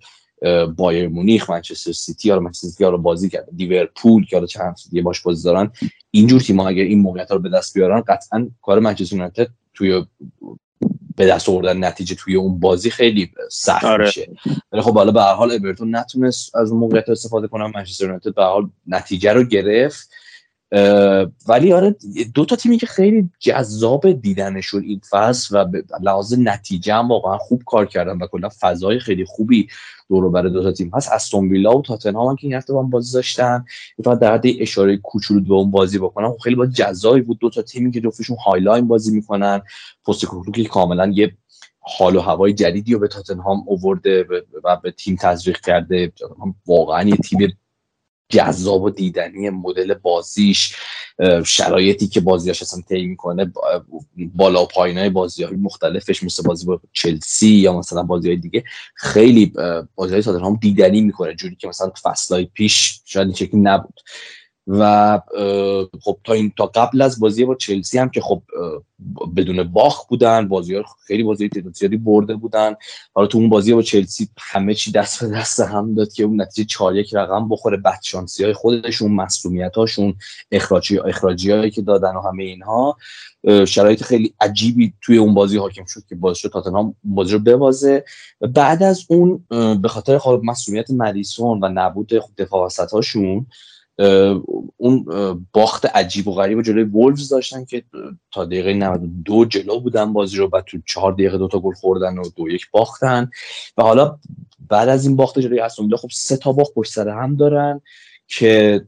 بایر مونیخ منچستر سیتی یا منچستر سیتی رو بازی کرد لیورپول که حالا چند دیگه باش بازی دارن اینجور تیم‌ها اگر این موقعیت رو به دست بیارن قطعا کار منچستر یونایتد توی به دست آوردن نتیجه توی اون بازی خیلی سخت آره. میشه ولی خب حالا به هر حال اورتون نتونست از اون موقعیت استفاده کنه منچستر یونایتد به حال نتیجه رو گرفت ولی آره دو تا تیمی که خیلی جذاب دیدنشون این فصل و به لحاظ نتیجه هم واقعا خوب کار کردن و کلا فضای خیلی خوبی دور برای دو تا تیم هست. استون ویلا و تاتنهام که این هفته با هم بازی داشتن. فقط در حد اشاره کوچولو به اون بازی بکنم. خب خیلی با جذابی بود. دو تا تیمی که جفتشون high line بازی می‌کنن. پوستکوگلو که کاملا یه حال و هوای جدیدی رو به تاتنهام اوورده و به تیم تزریق کرده. واقعا یه تیم جذاب و دیدنی مدل بازیش شرایطی که بازیاش اصلا طی می‌کنه بالا و پایین های بازی های مختلفش مثل بازی با چلسی یا مثلا بازی های دیگه خیلی بازی های هم دیدنی می‌کنه. جوری که مثلا فصل پیش شاید این شکلی نبود. و خب تا این تا قبل از بازی با چلسی هم که خب بدون باخ بودن بازی ها خیلی بازی تعداد برده بودن. حالا تو اون بازی با چلسی همه چی دست به دست هم داد که اون نتیجه 4 یک رقم بخوره. بدشانسی های خودشون مسئولیت هاشون اخراجی اخراجی هایی که دادن و همه اینها. شرایط خیلی عجیبی توی اون بازی حاکم شد که باعث شد تاتنهام بازی رو ببازه. بعد از اون به خاطر خب مسئولیت مدیسون و نبود دفاع وسط هاشون اون باخت عجیب و غریب جلوی وولفز داشتن که تا دقیقه 92 جلو بودن بازی رو بعد تو چهار دقیقه دوتا گل خوردن و دو یک باختن. و حالا بعد از این باخت جلوی استون خب سه تا باخت پشت سر هم دارن که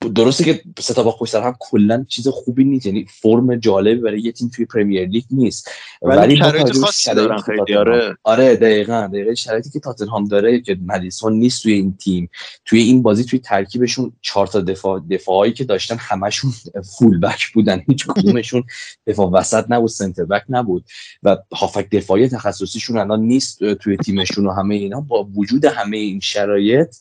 درسته که سه تا باخت هم کلا چیز خوبی نیست. یعنی فرم جالبی برای یه تیم توی پرمیر لیگ نیست. ولی شرایط خاصی دارن خیلی آره. آره دقیقاً. دقیقاً شرایطی که تاتنهام داره که مدیسون نیست توی این تیم. توی این بازی توی ترکیبشون چهار تا دفاع دفاعی که داشتن همشون فول بک بودن. هیچ کدومشون دفاع وسط نبود سنتر بک نبود. و هافک دفاعی تخصصیشون الان نیست توی تیمشون و همه اینا. با وجود همه این شرایط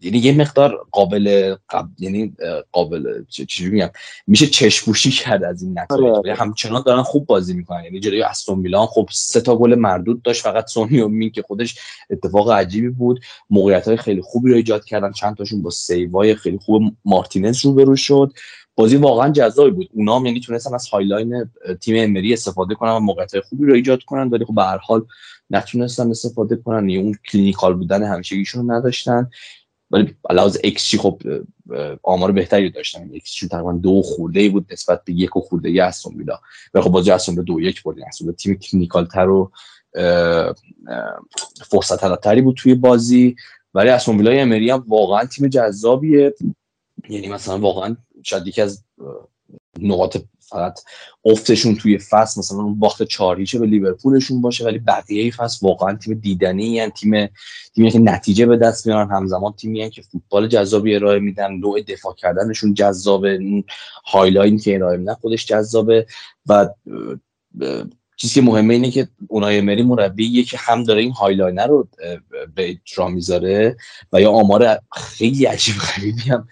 یعنی یه مقدار قابل قبل یعنی قابل چجوری میگم؟ میشه چشم‌پوشی کرد از این نتایج. آره. یعنی همچنان دارن خوب بازی می‌کنن. یعنی جلوی استون ویلا خب سه تا گل مردود داشت. فقط سون هیونگ مین که خودش اتفاق عجیبی بود. موقعیت های خیلی خوبی رو ایجاد کردن. چند تاشون با سیوهای خیلی خوب مارتینز روبرو شد. بازی واقعا جذابی بود. اونا هم یعنی تونستن از high line تیم امری استفاده کنن و موقعیت خوبی رو ایجاد کنن. ولی خب به هر حال نتونستن استفاده کنن. یعنی اون clinical بودن همیشگیشون نداشتن. ولی ایکس جی خب آمار بهتری داشتن ایکس جی تقریبا دو خورده بود نسبت به یک و خورده ای استون ویلا و خب بازی استون دو یک بردن استون تیم technical تر و فرصت تری بود توی بازی. ولی استون ویلا امری هم واقعا تیم جذابیه. یعنی مثلا واقعا شاید یکی از نقاط فقط افتشون توی فصل مثلا اون باخت چهار هیچه به لیورپولشون باشه ولی بقیه فصل واقعا تیم دیدنی یعنی تیم تیمی که نتیجه به دست میارن همزمان تیمی که فوتبال جذابی ارائه میدن نوع دفاع کردنشون جذابه اون high line که ارائه میدن خودش جذابه و چیزی که مهمه اینه که اونای امری مربی که هم داره این high line رو به اجرا می‌ذاره و یا آمار خیلی عجیب غریبی هم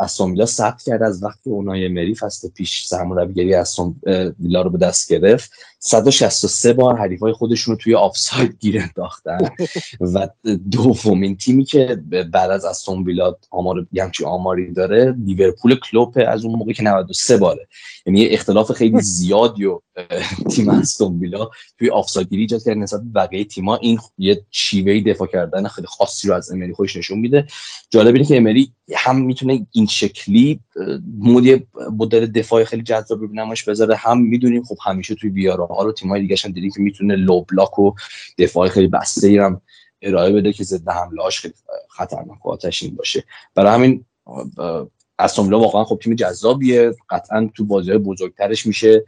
استون ثبت کرد از وقتی اونای امری فصل پیش سرمربیگری استون ویلا رو به دست گرفت. 163 بار حریفای خودشون رو توی آفساید گیر انداختن. و دومین تیمی که بعد از استون ویلا آمار همچین آماری داره لیورپول کلوپ از اون موقع که 93 باره. یعنی اختلاف خیلی زیادی و تیم استون ویلا توی آفساید گیری ایجاد کرد نسبت بقیه تیما این یه شیوه دفاع کردن خیلی خاصی رو از امری خودش نشون میده. جالب اینه که امری هم می‌تونه این شکلی مودی مدل دفاع خیلی جذاب نمایش بذاره. هم می‌دونیم خب همیشه توی بیاره ها رو تیمای دیگه هم دیدیم که می‌تونه لو بلاک و دفاع خیلی بسته هم ارائه بده که ضد حمله خیلی خطرناک و آتشین باشه. برای همین استون واقعا خب تیم جذابیه. قطعا تو بازی بزرگترش میشه.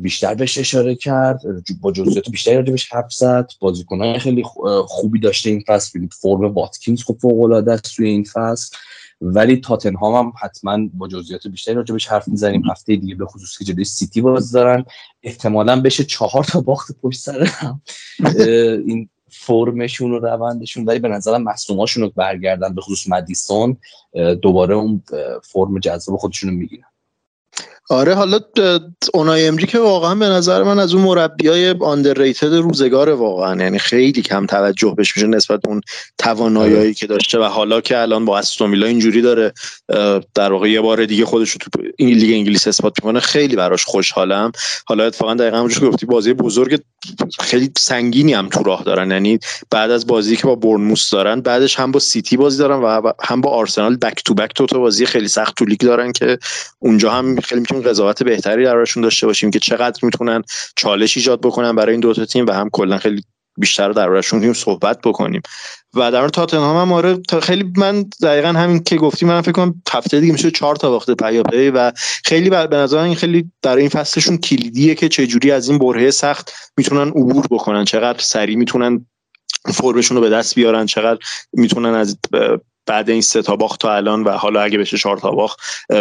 بیشتر بهش اشاره کرد. با جزئیات بیشتری راجبش حرف زد. بازیکنان خیلی خوبی داشته این فصل. فرم واتکینز خوب فوق العاده است توی این فصل. ولی تاتنهام هم حتما با جزئیات بیشتری راجبش حرف می‌زنیم. هفته دیگه به خصوص که جلوی سیتی باز دارن. احتمالا بشه چهار تا باخت پشت سر هم. این فرمشون و روندشون. ولی به نظرم مصوماشون رو برگردن به خصوص مدیسون. دوباره اون فرم جذاب خودشون رو می‌گیرن. آره حالا اونای امری که واقعا به نظر من از اون مربی های آندرریتد روزگار واقعا یعنی خیلی کم توجه بهش میشه نسبت اون توانایی. که داشته و حالا که الان با استومیلا اینجوری داره در واقع یه بار دیگه خودش رو تو این لیگ انگلیس اثبات می‌کنه خیلی براش خوشحالم حالا اتفاقا دقیقا همونجوری گفتی بازی بزرگ خیلی سنگینی هم تو راه دارن یعنی بعد از بازی که با برنموس دارن بعدش هم با سیتی بازی دارن و هم با آرسنال بک تو بک تو تا بازی خیلی سخت تو لیگ دارن که اونجا هم خیلی قضاوت بهتری درشون داشته باشیم که چقدر می‌تونن چالش ایجاد بکنن برای این دو تا تیم و هم کلا خیلی بیشتر دربارشون صحبت بکنیم. و در مورد تاتنهام هم آره خیلی من دقیقا همین که گفتی من فکر کنم هفته دیگه میشه چهار تا باخته پیاپی و خیلی به نظر این خیلی در این فصلشون کلیدیه که چجوری از این برهه سخت می‌تونن عبور بکنن چقدر سریع می‌تونن فرمشون رو به دست بیارن چقدر می‌تونن از بعد این سه تا باخت تا الان و حالا اگه بشه چهار تا باخت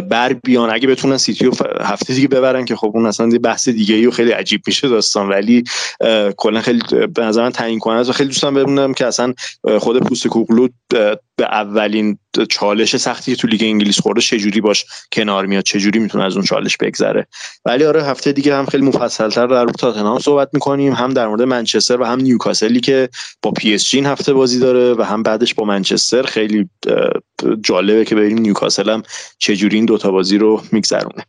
بر بیان. اگه بتونن سیتی رو هفته دیگه ببرن که خب اون اصلا بحث دیگه ای و خیلی عجیب میشه داستان. ولی کلا خیلی به نظر من تعیین کننده و خیلی دوستم ببینم که اصلا خود پوستکوغلو به اولین چالش سختی که تو لیگ انگلیس خورده چجوری باش کنار میاد؟ چجوری می‌تونه از اون چالش بگذره؟ ولی آره هفته دیگه هم خیلی مفصلتر در مورد تاتنهام صحبت می‌کنیم هم در مورد منچستر و هم نیوکاسلی که با پی اس جی هفته بازی داره و هم بعدش با منچستر. خیلی جالبه که ببینیم نیوکاسل هم چجوری این دوتا بازی رو میگذرونه.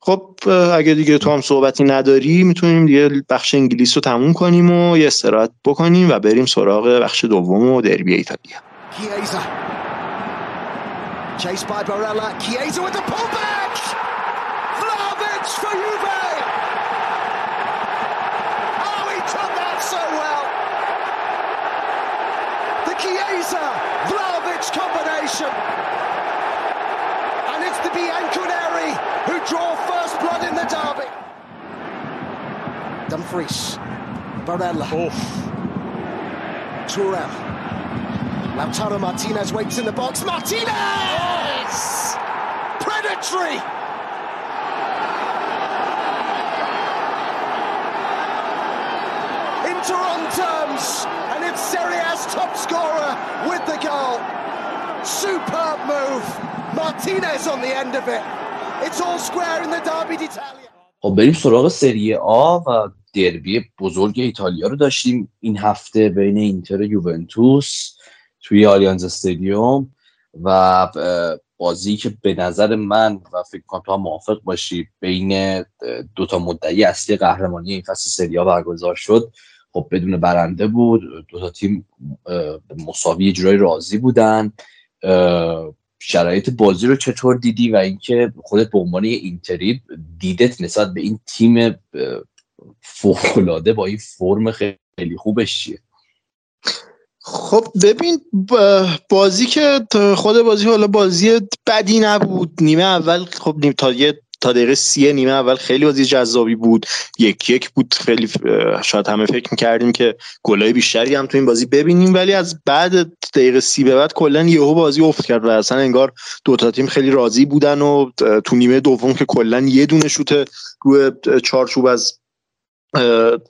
خب اگه دیگه تو هم صحبتی نداری می‌تونیم دیگه بخش انگلیس رو تموم کنیم و یه استراحت بکنیم و بریم سراغ بخش دوم و دربی ایتالیا. Chiesa. Chased by Barella. Chiesa with the pullback! Vlahovic for Juve! Oh, he took that so well! The Chiesa Vlahovic combination. And it's the Bianconeri who draw first blood in the derby. Dumfries. Barella. Oof. Tourelle. Lautaro Martinez waits in the box. Martinez! Predatory! Inter on terms, and it's Serie A's top scorer with the goal. Superb move. Martinez on the end of it. It's all square in the Derby d'Italia. خب بریم سراغ سری آ و دربی بزرگ ایتالیا رو داشتیم این هفته بین اینتر و یوونتوس توی آلیانز استادیوم و بازی که به نظر من و فکر کنم تو موافق باشی بین دو تا مدعی اصلی قهرمانی این فصل سریا برگزار شد. خب بدون برنده بود. دو تا تیم مساوی جورای راضی بودن. شرایط بازی رو چطور دیدی و اینکه خودت به عنوان اینتری دیدت نسبت به این تیم فوق‌العاده با این فرم خیلی خوبش چیه؟ خب ببین بازی که خود بازی حالا بازی بدی نبود. نیمه اول خب نیم تا یه تا دقیقه سی نیمه اول خیلی بازی جذابی بود. یک یک بود خیلی شاید همه فکر می‌کردیم که گلای بیشتری هم تو این بازی ببینیم ولی از بعد دقیقه سی به بعد کلا یهو بازی افت کرد و اصلا انگار دوتا تیم خیلی راضی بودن و تو نیمه دوم که کلا یه دونه شوت روی چارچوب از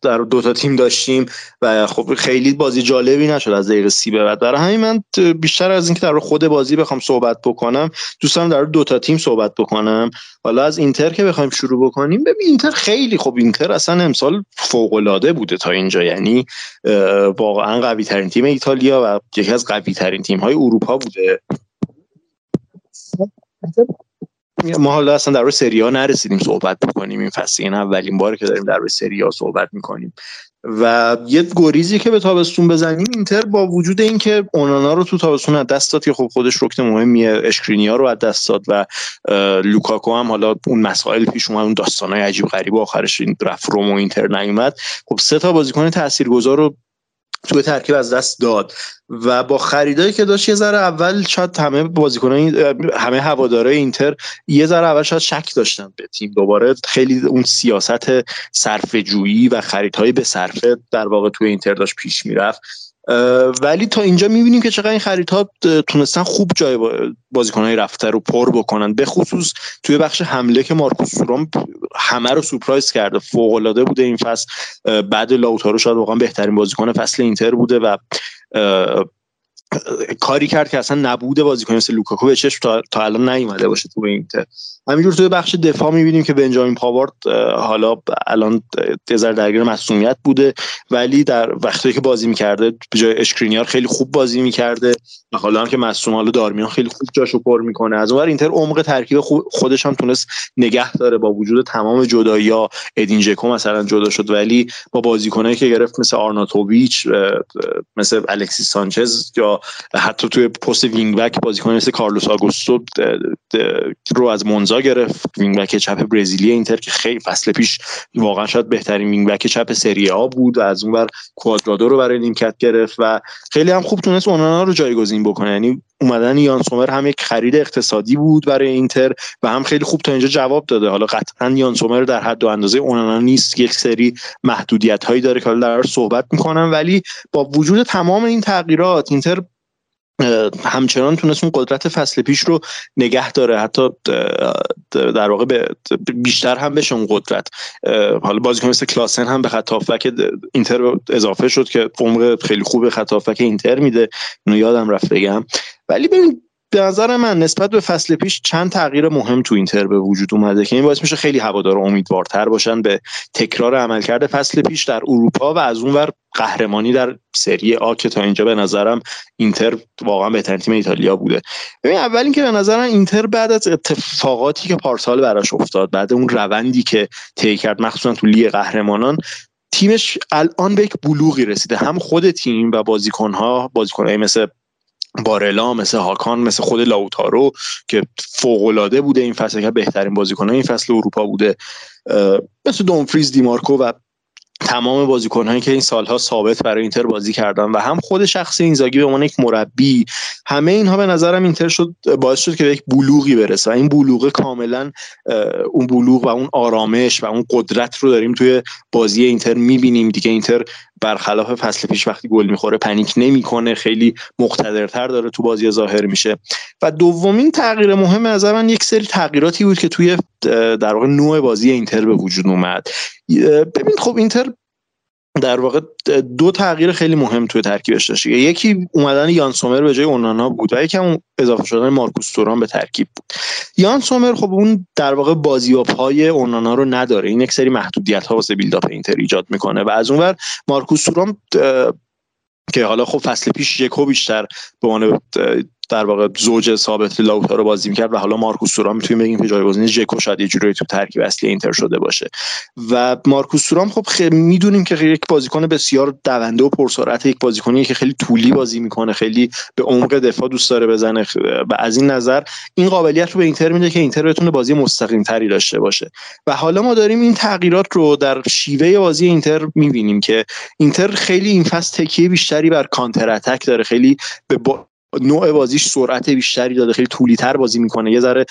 در دو تا تیم داشتیم و خب خیلی بازی جالبی نشد از دقیقه سی به بعد. برای همین من بیشتر از اینکه در خود بازی بخوام صحبت بکنم دوستم در دو تا تیم صحبت بکنم. حالا از اینتر که بخوایم شروع بکنیم ببین اینتر خیلی خب اینتر اصلا امسال فوق العاده بوده تا اینجا. یعنی واقعا قوی ترین تیم ایتالیا و یکی از قوی ترین تیم های اروپا بوده. ما حالا اصلا در روی سری ها نرسیدیم صحبت بکنیم این فصل. این اولین باره که داریم در روی سری ها صحبت می‌کنیم. و یه گریزی که به تابستون بزنیم اینتر با وجود اینکه اونانا رو تو تابستون از دست داد که خب خودش رکن مهمیه اشکرینیا رو از دست داد و لوکاکو هم حالا اون مسائل پیش اومد اون داستانای عجیب غریب آخرش این رفت رومو اینتر نیومد. خب سه تا بازیکن تاثیرگذار رو تو ترکیب از دست داد. و با خریدایی که داشت یه ذره اول شاید همه بازیکنان همه هوادارهای اینتر یه ذره اول شاید شک داشتن به تیم. دوباره خیلی اون سیاست صرف جویی و خریدهای به صرفه در واقع تو اینتر داشت پیش می‌رفت. ولی تا اینجا می‌بینیم که چقدر این خریدها تونستن خوب جای بازیکنهای رفته رو پر بکنن. به خصوص توی بخش حمله که مارکوس سورام همه رو سورپرایز کرده. فوق العاده بوده این فصل. بعد لاوتارو شاید واقعا بهترین بازیکن فصل اینتر بوده و کاری کرد که اصلا نبوده بازیکن مثل لوکاکو به چشم تا, الان نیومده باشه تو اینتر. همینجور توی بخش دفاع می‌بینیم که بنجامین پاوارد حالا الان دزر درگیر مسئولیت بوده ولی در وقتی که بازی می‌کرده به جای اشکرینیار خیلی خوب بازی می‌کرده و حالا هم که مصدوم حالا دارمیان خیلی خوب جاشو پر می‌کنه. از اونور اینتر عمق ترکیب خودش هم تونست نگه داره با وجود تمام جدایی یا ادین جکو مثلا جدا شد ولی با بازیکنایی که گرفت مثل آرناتوویچ مثل الکسیس سانچز یا حتی توی پست wing back بازیکن مثل کارلوس آگوستو رو از مونزا گرفت. wing back چپ برزیلی اینتر که خیلی فصل پیش واقعا شاید بهترین wing back چپ سری آ بود و از اونور کوادرادو رو برای نیمکت گرفت و خیلی هم خوب تونست اونانا رو جایگزین بکنه. یعنی اومدن یان سومر هم یک خرید اقتصادی بود برای اینتر و هم خیلی خوب تا اینجا جواب داده. حالا قطعا یان سومر در حد و اندازه اونانا نیست یک سری محدودیت هایی داره که در صحبت می‌کنم. ولی با وجود تمام این تغییرات اینتر همچنان تونست اون قدرت فصل پیش رو نگه داره. حتی در واقع بیشتر هم بشه اون قدرت. حالا بازیکن مثل کلاسن هم به خط اینتر اضافه شد که عمق خیلی خوب خط اینتر میده. اینو یادم رفت بگم. ولی ببین به نظر من نسبت به فصل پیش چند تغییر مهم تو اینتر به وجود اومده که این باعث میشه خیلی هوادار امیدوارتر باشن به تکرار عملکرد فصل پیش در اروپا و از اونور قهرمانی در سری آ که تا اینجا به نظرم اینتر واقعا بهترین تیم ایتالیا بوده. ببین اول اینکه به نظرم اینتر بعد از اتفاقاتی که پارسال براش افتاد بعد اون روندی که طی کرد مخصوصا تو لیگ قهرمانان تیمش الان به یک بلوغی رسیده. هم خود تیم و بازیکنها بازیکنهای مثل بارلا مثل هاکان مثل خود لاوتارو که فوق بوده این فصل که بهترین بازیکن این فصل اروپا بوده. مثل دونفریز دیمارکو و تمام بازیکنهایی که این سالها ثابت برای اینتر بازی کردن. و هم خود شخص اینزاگی به عنوان یک مربی. همه اینها به نظرم اینتر شد باعث شد که به یک بلوغی برسه. و این بلوغ کاملا اون بلوغ و اون آرامش و اون قدرت رو داریم توی بازی اینتر می‌بینیم. دیگه اینتر برخلاف فصل پیش وقتی گل می‌خوره پنیک نمی‌کنه خیلی مقتدرتر داره تو بازی ظاهر میشه. و دومین تغییر مهم از من یک سری تغییراتی بود که توی در واقع نوع بازی اینتر به وجود اومد. ببین خب اینتر در واقع دو تغییر خیلی مهم توی ترکیبش داشت. یکی اومدن یان سومر به جای اونانا بود و یکی هم اضافه شدن مارکوس توران به ترکیب بود. یان سومر خب اون در واقع بازی و پای اونانا رو نداره. این یک سری محدودیت ها واسه بیلداپ اینتر ایجاد می‌کنه و از اونور مارکوس توران که حالا خب فصل پیش یکو بیشتر به عنوان در واقع زوج ثابت لاوتا رو بازی می‌کرد و حالا مارکوس تورام می‌تونیم بگیم که جایگزین ژکو شاید یه جوری تو ترکیب اصلی اینتر شده باشه. و مارکوس تورام خب خیلی می‌دونیم که یک بازیکن بسیار دونده و پرسرعت یک بازیکنی که خیلی طولی بازی می‌کنه خیلی به عمق دفاع دوست داره بزنه. و از این نظر این قابلیت رو به اینتر میده که اینتر بتونه بازی مستقیم تری داشته باشه. و حالا ما داریم این تغییرات رو در شیوه بازی اینتر می‌بینیم که اینتر خیلی این فصل تکیه بیشتری بر کانتر اتک داره خیلی به نوع بازیش سرعت بیشتری داده خیلی طولی تر بازی می‌کنه. یه ذره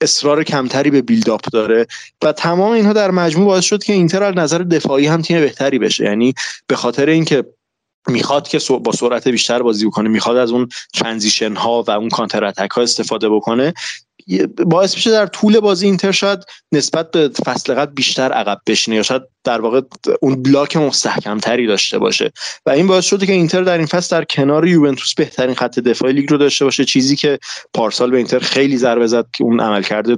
اصرار کمتری به build-up داره. و تمام اینها در مجموع باعث شد که اینتر از نظر دفاعی هم تیم بهتری بشه. یعنی به خاطر اینکه می‌خواد که با سرعت بیشتر بازی بکنه می‌خواد از اون transition ها و اون counter attack ها استفاده بکنه باعث میشه در طول بازی اینتر شاید نسبت به فصل قبل بیشتر عقب بشینه یا شاید در واقع اون block مستحکم تری داشته باشه. و این باعث شده که اینتر در این فصل در کنار یوونتوس بهترین خط دفاعی لیگ رو داشته باشه چیزی که پارسال به اینتر خیلی ضربه زد که اون عمل کرده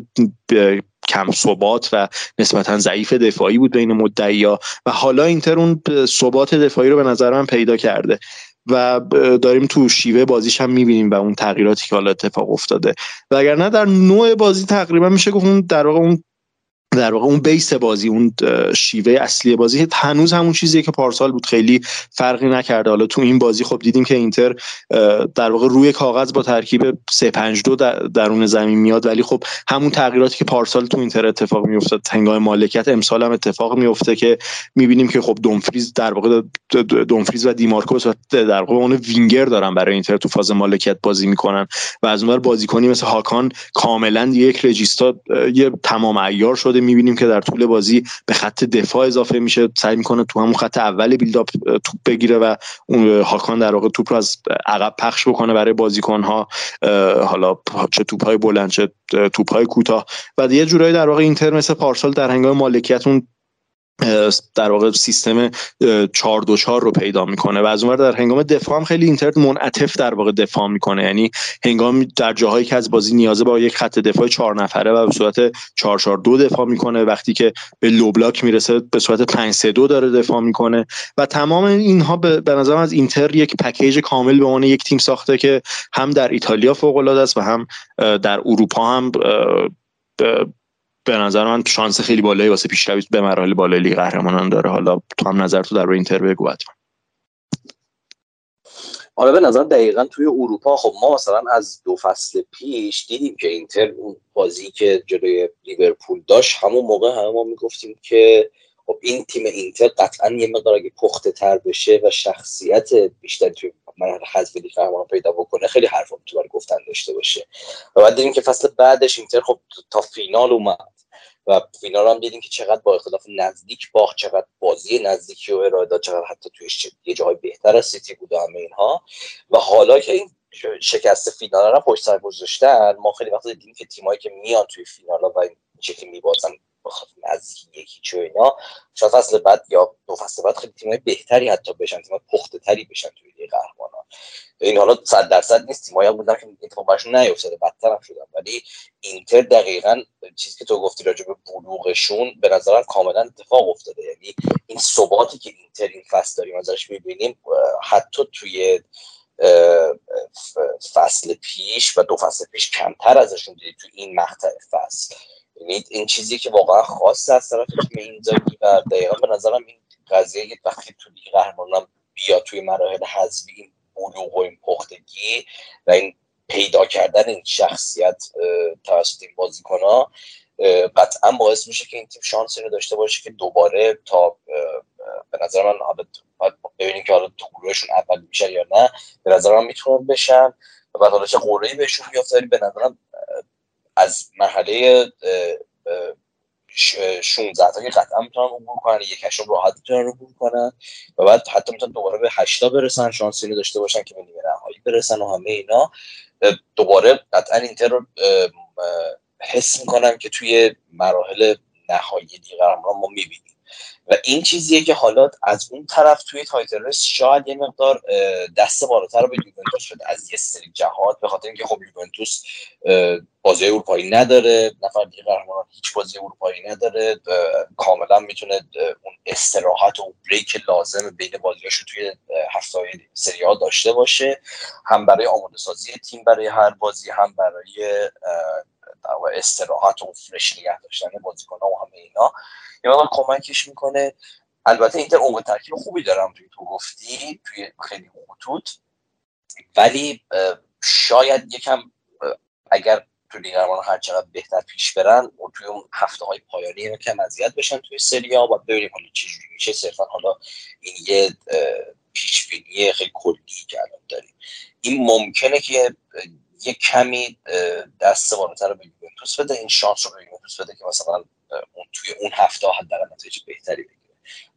کم ثبات و نسبتا ضعیف دفاعی بود بین مدعیا و حالا اینتر اون ثبات دفاعی رو به نظر من پیدا کرده. و داریم تو شیوه بازیش هم می‌بینیم و اون تغییراتی که حالا اتفاق افتاده. وگرنه در نوع بازی تقریبا میشه گفت اون در واقع اون در واقع اون بیس بازی اون شیوه اصلی بازی هنوز همون چیزیه که پارسال بود. خیلی فرقی نکرده. حالا تو این بازی خب دیدیم که اینتر در واقع روی کاغذ با ترکیب 3 5 2 درون زمین میاد. ولی خب همون تغییراتی که پارسال تو اینتر اتفاق میافتاد هنگام مالکیت امسال هم اتفاق میفته که می‌بینیم که خب دونفریز در واقع دونفریز و دیمارکو در واقع اون وینگر دارن برای اینتر تو فاز مالکیت بازی می‌کنن. و از اونور بازیکنی مثل هاکان کاملا یک رجیستا یه تمام عیار شده می‌بینیم که در طول بازی به خط دفاع اضافه میشه. سعی می‌کنه تو همون خط اول بیلداپ توپ بگیره و اون هاکان در واقع توپ رو از عقب پخش بکنه برای بازیکن ها حالا چه توپ های بلند چه توپ های کوتاه. و یه جورایی در واقع اینتر مثل پارسال در هنگام مالکیت اون در واقع سیستم 4 2 4 رو پیدا می‌کنه. و از اونور در هنگام دفاع هم خیلی اینترنت منعطف در واقع دفاع می‌کنه. یعنی هنگام در جاهایی که از بازی نیازه با یک خط دفاع 4 نفره و به صورت 4 4 2 دفاع می‌کنه وقتی که به low block می‌رسه به صورت 5 3 2 داره دفاع می‌کنه. و تمام اینها به نظر از اینتر یک package کامل به عنوان یک تیم ساخته که هم در ایتالیا فوق العاده است و هم در اروپا هم به نظر من شانس خیلی بالایی واسه پیشروی به مراحل بالای لیگ قهرمانان داره. حالا تو هم نظر تو در اینتر بگو آره به نظر دقیقا توی اروپا خب ما مثلا از دو فصل پیش دیدیم که اینتر اون بازی که جلوی لیورپول داشت همون موقع همه ما می‌گفتیم که خب این تیم اینتر قطعا یه مقدار اگه پخته تر بشه و شخصیت بیشتر توی مرحله حذف لیگ قهرمانان پیدا بکنه خیلی حرفا تو برای گفتن داشته باشه. و بعد دیدیم که فصل بعدش اینتر خب تا فینال اومد. و فینال هم دیدیم که چقدر با اختلاف نزدیک باخت چقدر بازی نزدیکی و ارائه داد چقدر حتی توی یه جای بهتر از سیتی بود همه اینها. و حالا که این شکست فینال رو پشت سر گذاشتن ما خیلی وقت دیدیم که تیمایی که میان توی فینال و این شکلی میبازن نزدیک یکی چه اینا. شاید فصل بعد یا دو فصل بعد خیلی تیمای بهتری حتی بشن تیمای پخته تری بشن توی لیگ قهرمانان. این حالا صد درصد نیست تیمایی بودن که اتفاق براشون نیفتاده بدتر هم شدن. ولی اینتر دقیقا چیزی که تو گفتی راجع به بلوغشون به نظرم کاملا اتفاق افتاده. یعنی این ثباتی که اینتر این فصل داریم ازش می‌بینیم حتی توی فصل پیش و دو فصل پیش کمتر ازشون دیدیم تو این مقطع فصل. یعنی این چیزی که واقعا خاص از طرف تیم اینزاگی و دقیقا به نظرم این قضیه وقتی تو لیگ قهرمانان بیا توی مراحل حذفی این بلوغ و این پختگی و این پیدا کردن این شخصیت توسط این بازیکن ها قطعا باعث میشه که این تیم شانسی رو داشته باشه که دوباره تا به نظر من حالا ببینیم که حالا تو گروهشون اول میشن یا نه به نظر من می‌تونن بشن و بعد حالا چه قرعه‌ای بهشون بیافته به نظرم از مرحله 16 تا که قطعا می‌تونن عبور کنن یک هشتم راحت می‌تونن عبور کنن و بعد حتی می‌تونن دوباره به هشت تا برسن شانسی داشته باشن که به نیمه نهایی برسن و همه اینا. دوباره قطعا اینتر رو حس می‌کنم که توی مراحل نهایی دیگر ما می‌بینیم. و این چیزیه که حالا از اون طرف توی title race شاید یه مقدار دست بالاتر به یوونتوس شده. از یه سری جهات به خاطر اینکه خب یوونتوس بازی اروپایی نداره نفر دیگه قهرمان هیچ بازی اروپایی نداره. کاملا می‌تونه اون استراحت و بریک لازم بین بازیاشو توی هفته سری ها داشته باشه. هم برای آماده سازی تیم برای هر بازی هم برای استراحت و فرش نگه داشتن بازیکن و همه اینا. یه مقدار کمکش می‌کنه. البته اینتر عمق ترکیب خوبی دارم توی تو گفتی توی خیلی خطوط. ولی شاید یکم اگر تو لیگ هر چقدر بهتر پیش برن و توی اون هفته های پایانی یکم اذیت بشن توی سریا و ببینیم حالا چجوری میشه. صرفا حالا این یه پیش بینی خیلی کلی که الان داریم. این ممکنه که یه کمی دست بالاتر رو به یوونتوس بده این شانس رو به یوونتوس بده که مثلا اون توی اون هفته حداقل نتایج بهتری بگیره.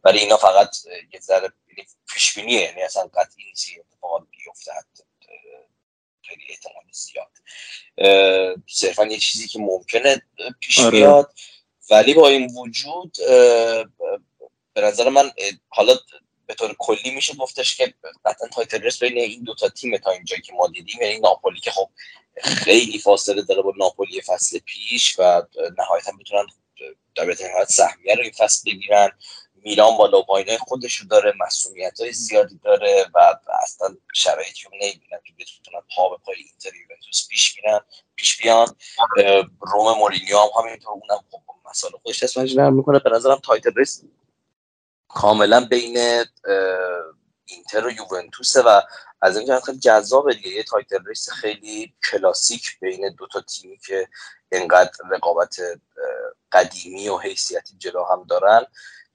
ولی اینا فقط یه ذره یعنی پیش بینیه یعنی اصلا قطعی نیست اتفاقات بیفته خیلی احتمال زیاد. صرفا یه چیزی که ممکنه پیش آره. بیاد. ولی با این وجود به نظر من حالا به طور کلی میشه گفتش که قطعا title race بین این دوتا تیم تا اینجایی که ما دیدیم. یعنی ناپولی که خب خیلی فاصله داره با ناپولی فصل پیش و نهایتا می‌تونن در بهترین سهمیه رو این فصل بگیرن. میلان بالا پایین خودش رو داره مسئولیت های زیادی داره و اصلا شرایطی رو نمی‌بینن که بتونن پا به پای اینتر یوونتوس پیش بیرن پیش بیان. روم مورینیو هم همینطور اونم خب مسائل خودش اسمش می‌کنه. به نظرم title race کاملا بین اینتر و یوونتوسه و از این خیلی جذابه دیگه. یه title race خیلی کلاسیک بین دو تا تیمی که اینقدر رقابت قدیمی و حیثیتی جلو هم دارن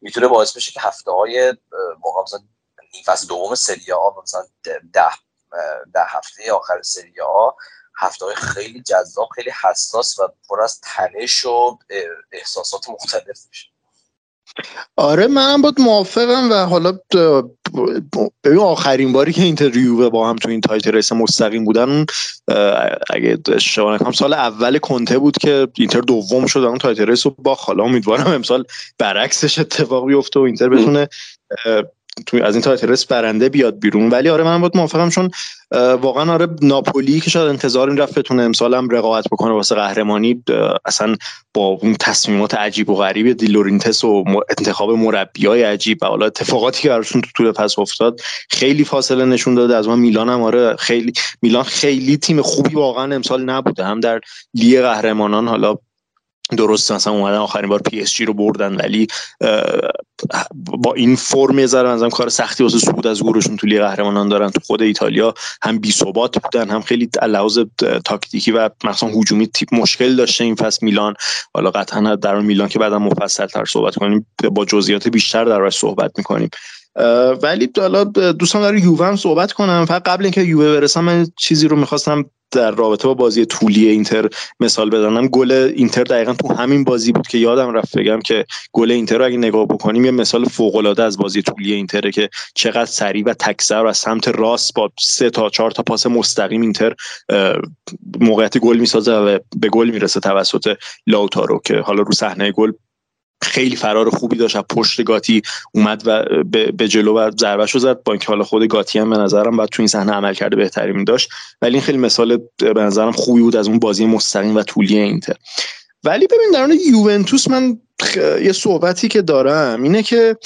می‌تونه باعث بشه که هفته های واقعا مثلا فصل دوم سری آ مثلا ده, ده هفته آخر سری آ هفته های خیلی جذاب خیلی حساس و پر از تنش و احساسات مختلف میشه. آره منم بود موافقم و حالا ببین آخرین باری که اینتر با هم تو این title race مستقیم بودن اگه اشتباه نکنم سال اول کنته بود که اینتر دوم شد اون title race رو با حالا امیدوارم امسال برعکسش اتفاق بیفته و اینتر بتونه توی از این title برنده بیاد بیرون. ولی آره من باید موافقم چون واقعا آره ناپولی که شاید انتظار این رفت بتونه امسال هم رقابت بکنه واسه قهرمانی اصلا با اون تصمیمات عجیب و غریب دلائورنتیس و انتخاب مربیای عجیب و حالا اتفاقاتی که براشون تو طول فصل افتاد خیلی فاصله نشون داده. از من میلان هم آره خیلی میلان خیلی تیم خوبی واقعا امسال نبوده. هم در لیگ قهرمانان حالا درست مثلا اومدن آخرین بار PSG رو بردن ولی با این فرم یه ذره کار سختی واسه صعود از گروهشون تو لیگ قهرمانان دارن. تو خود ایتالیا هم بی ثبات بودن هم خیلی لحاظ تاکتیکی و مثلا هجومی تیپ مشکل داشته این فصل میلان. حالا قطعا در میلان که بعدا مفصل تر صحبت کنیم با جزئیات بیشتر در صحبت می‌کنیم. ولی حالا دوستان داره یووه هم صحبت کنم فقط قبل اینکه یووه برسم من چیزی رو می‌خواستم در رابطه با بازی طولی اینتر مثال بزنم گل اینتر دقیقا تو همین بازی بود که یادم رفت بگم که گل اینتر رو اگه نگاه بکنیم یه مثال فوق العاده از بازی طولی اینتره که چقدر سریع و تکسر و از سمت راست با سه تا چهار تا پاس مستقیم اینتر موقعیت گل می‌سازه و به گل می‌رسه توسط لاوتارو که حالا رو صحنه گل خیلی فرار خوبی داشت پشت گاتی اومد و به جلو و ضربه زد. با اینکه حالا خود گاتی هم به نظرم بعد تو این صحنه عمل کرده بهتری داشت. ولی این خیلی مثال به نظرم خوبی بود از اون بازی مستقیم و طولی اینتر. ولی ببین در یوونتوس من یه صحبتی که دارم اینه که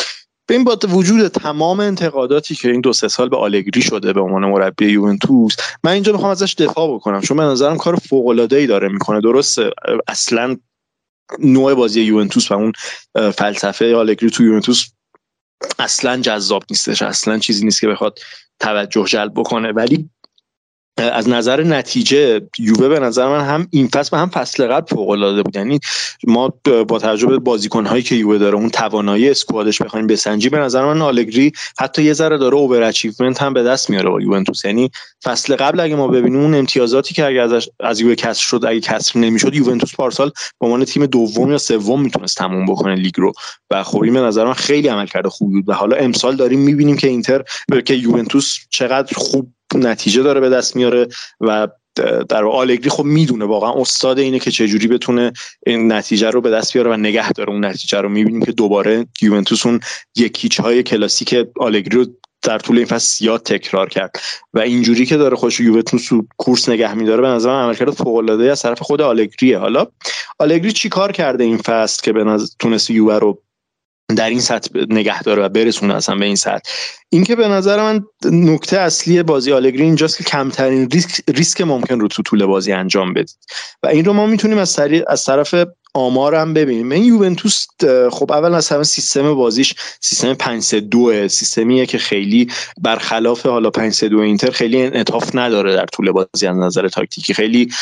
ببین با وجود تمام انتقاداتی که این دو سه سال به آلگری شده به عنوان مربی یوونتوس من اینجا می‌خوام ازش دفاع بکنم. چون به نظرم کار فوق العاده ای داره می‌کنه. درسته اصلا نوع بازی یوونتوس و اون فلسفه آلگری تو یوونتوس اصلا جذاب نیستش. اصلا چیزی نیست که بخواد توجه جلب بکنه. ولی از نظر نتیجه یووه به نظر من هم این فصل و هم فصل قبل فوق العاده بود. یعنی ما با توجه به بازیکن هایی که یووه داره اون توانایی اسکوادش بخوایم بسنجی به نظر من آلگری حتی یه ذره داره overachievement هم به دست میاره با یوونتوس. یعنی فصل قبل اگه ما ببینیم اون امتیازاتی که اگه از از یووه کسر شد اگه کسر نمی‌شد یوونتوس پارسال به عنوان تیم دوم یا سوم می‌تونست تموم بکنه لیگ رو. و خب به نظر من خیلی عملکرد خوبی بود. و حالا امسال داریم می‌بینیم که اینتر که یوونتوس چقدر خوب نتیجه داره به دست میاره و در آلگری خب می‌دونه واقعا استاد اینه که چجوری بتونه این نتیجه رو به دست بیاره و نگه داره اون نتیجه رو. می‌بینیم که دوباره یوونتوس اون یکیچ های کلاسیک آلگری رو در طول این فصل زیاد تکرار کرد و اینجوری که داره خوش یوونتوس کورس نگه میداره به نظرم عملکرد فوق العاده از طرف خود آلگریه. حالا آلگری چی کار کرده این فصل که به نظر تونست یووه رو در این سطح نگه داره و برسونه اصلا به این سطح. اینکه به نظر من نکته اصلی بازی آلگری اینجاست که کمترین ریسک, ریسک ممکن رو تو طول بازی انجام بدید. و این رو ما می‌تونیم از, از طرف آمار هم ببینیم. این یوونتوس خب اول از همه سیستم بازیش سیستم 5 2 سیستمیه که خیلی برخلاف حالا 5 2 اینتر خیلی انعطاف نداره در طول بازی از نظر تاکتیکی. خیلی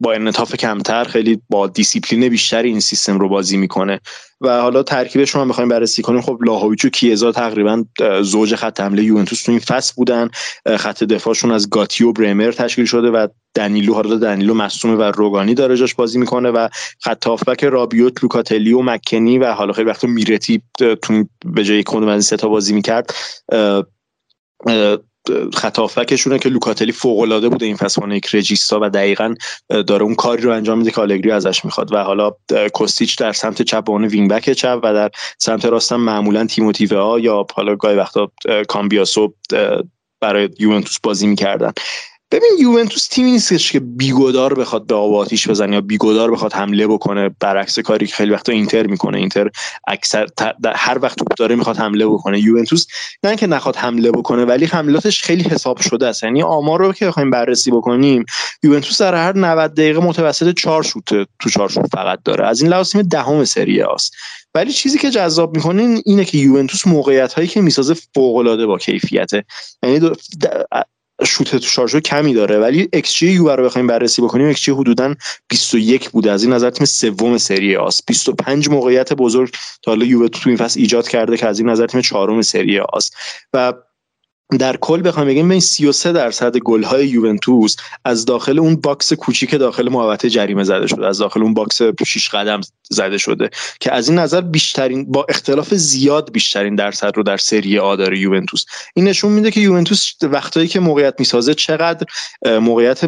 با انعطاف کمتر خیلی با دیسیپلین بیشتر این سیستم رو بازی می‌کنه. و حالا ترکیبش رو هم بررسی کنیم. خب ولاهوویچ و کیزا تقریبا زوج خط حمله یوونتوس تو این فصل بودن. خط دفاعشون از گاتی و برمر تشکیل شده و دنیلو حالا دنیلو مصدومه و روگانی داره جاش بازی می‌کنه و خط هافبک رابیوت لوکاتلی و مکنی و حالا خیلی وقت میرتی تو به جای کدوم از این سه تا بازی می‌کرد خط هافبکشونه که لوکاتلی فوق العاده بوده این فصل regista و دقیقا داره اون کاری رو انجام میده که آلگری ازش می‌خواد و حالا کوستیچ در سمت چپ به عنوان wing back چپ و در سمت راست هم معمولا تیموتی یا حالا گاهی وقتا کامبیاسو برای یوونتوس بازی می‌کردن. ببین یوونتوس تیمی نیستش که بیگودار بخواد به آب آتیش بزنه یا بیگودار بخواد حمله بکنه. برعکس کاری که خیلی وقتا اینتر می‌کنه. اینتر اکثر هر وقت توپ داره می‌خواد حمله بکنه. یوونتوس نه که نخواد حمله بکنه ولی حملاتش خیلی حساب شده است. یعنی آمار رو که بخوایم بررسی بکنیم یوونتوس در هر 90 دقیقه متوسط 4 شوت تو 4 شوت فقط داره. از این لحاظ تیم دهم سری است. ولی چیزی که جذاب می‌کنه اینه که یوونتوس موقعیت هایی که می‌سازه فوق العاده با کیفیته. یعنی شوت تو شارژ کمی داره ولی ایکس جی یو رو بخوایم بررسی بکنیم ایکس جی حدودا 21 بوده از این نظر تیم سوم سری آس 25 موقعیت بزرگ تا حالا یووه تو این فصل ایجاد کرده که از این نظر تیم چهارم سری آس و در کل بخوام بگیم بین 33 درصد گل های یوونتوس از داخل اون box کوچیک داخل محوطه جریمه زده شده از داخل اون box 6 قدم زده شده که از این نظر بیشترین با اختلاف زیاد بیشترین درصد رو در سری آ داره یوونتوس. این نشون میده که یوونتوس وقتایی که موقعیت می‌سازه چقدر موقعیت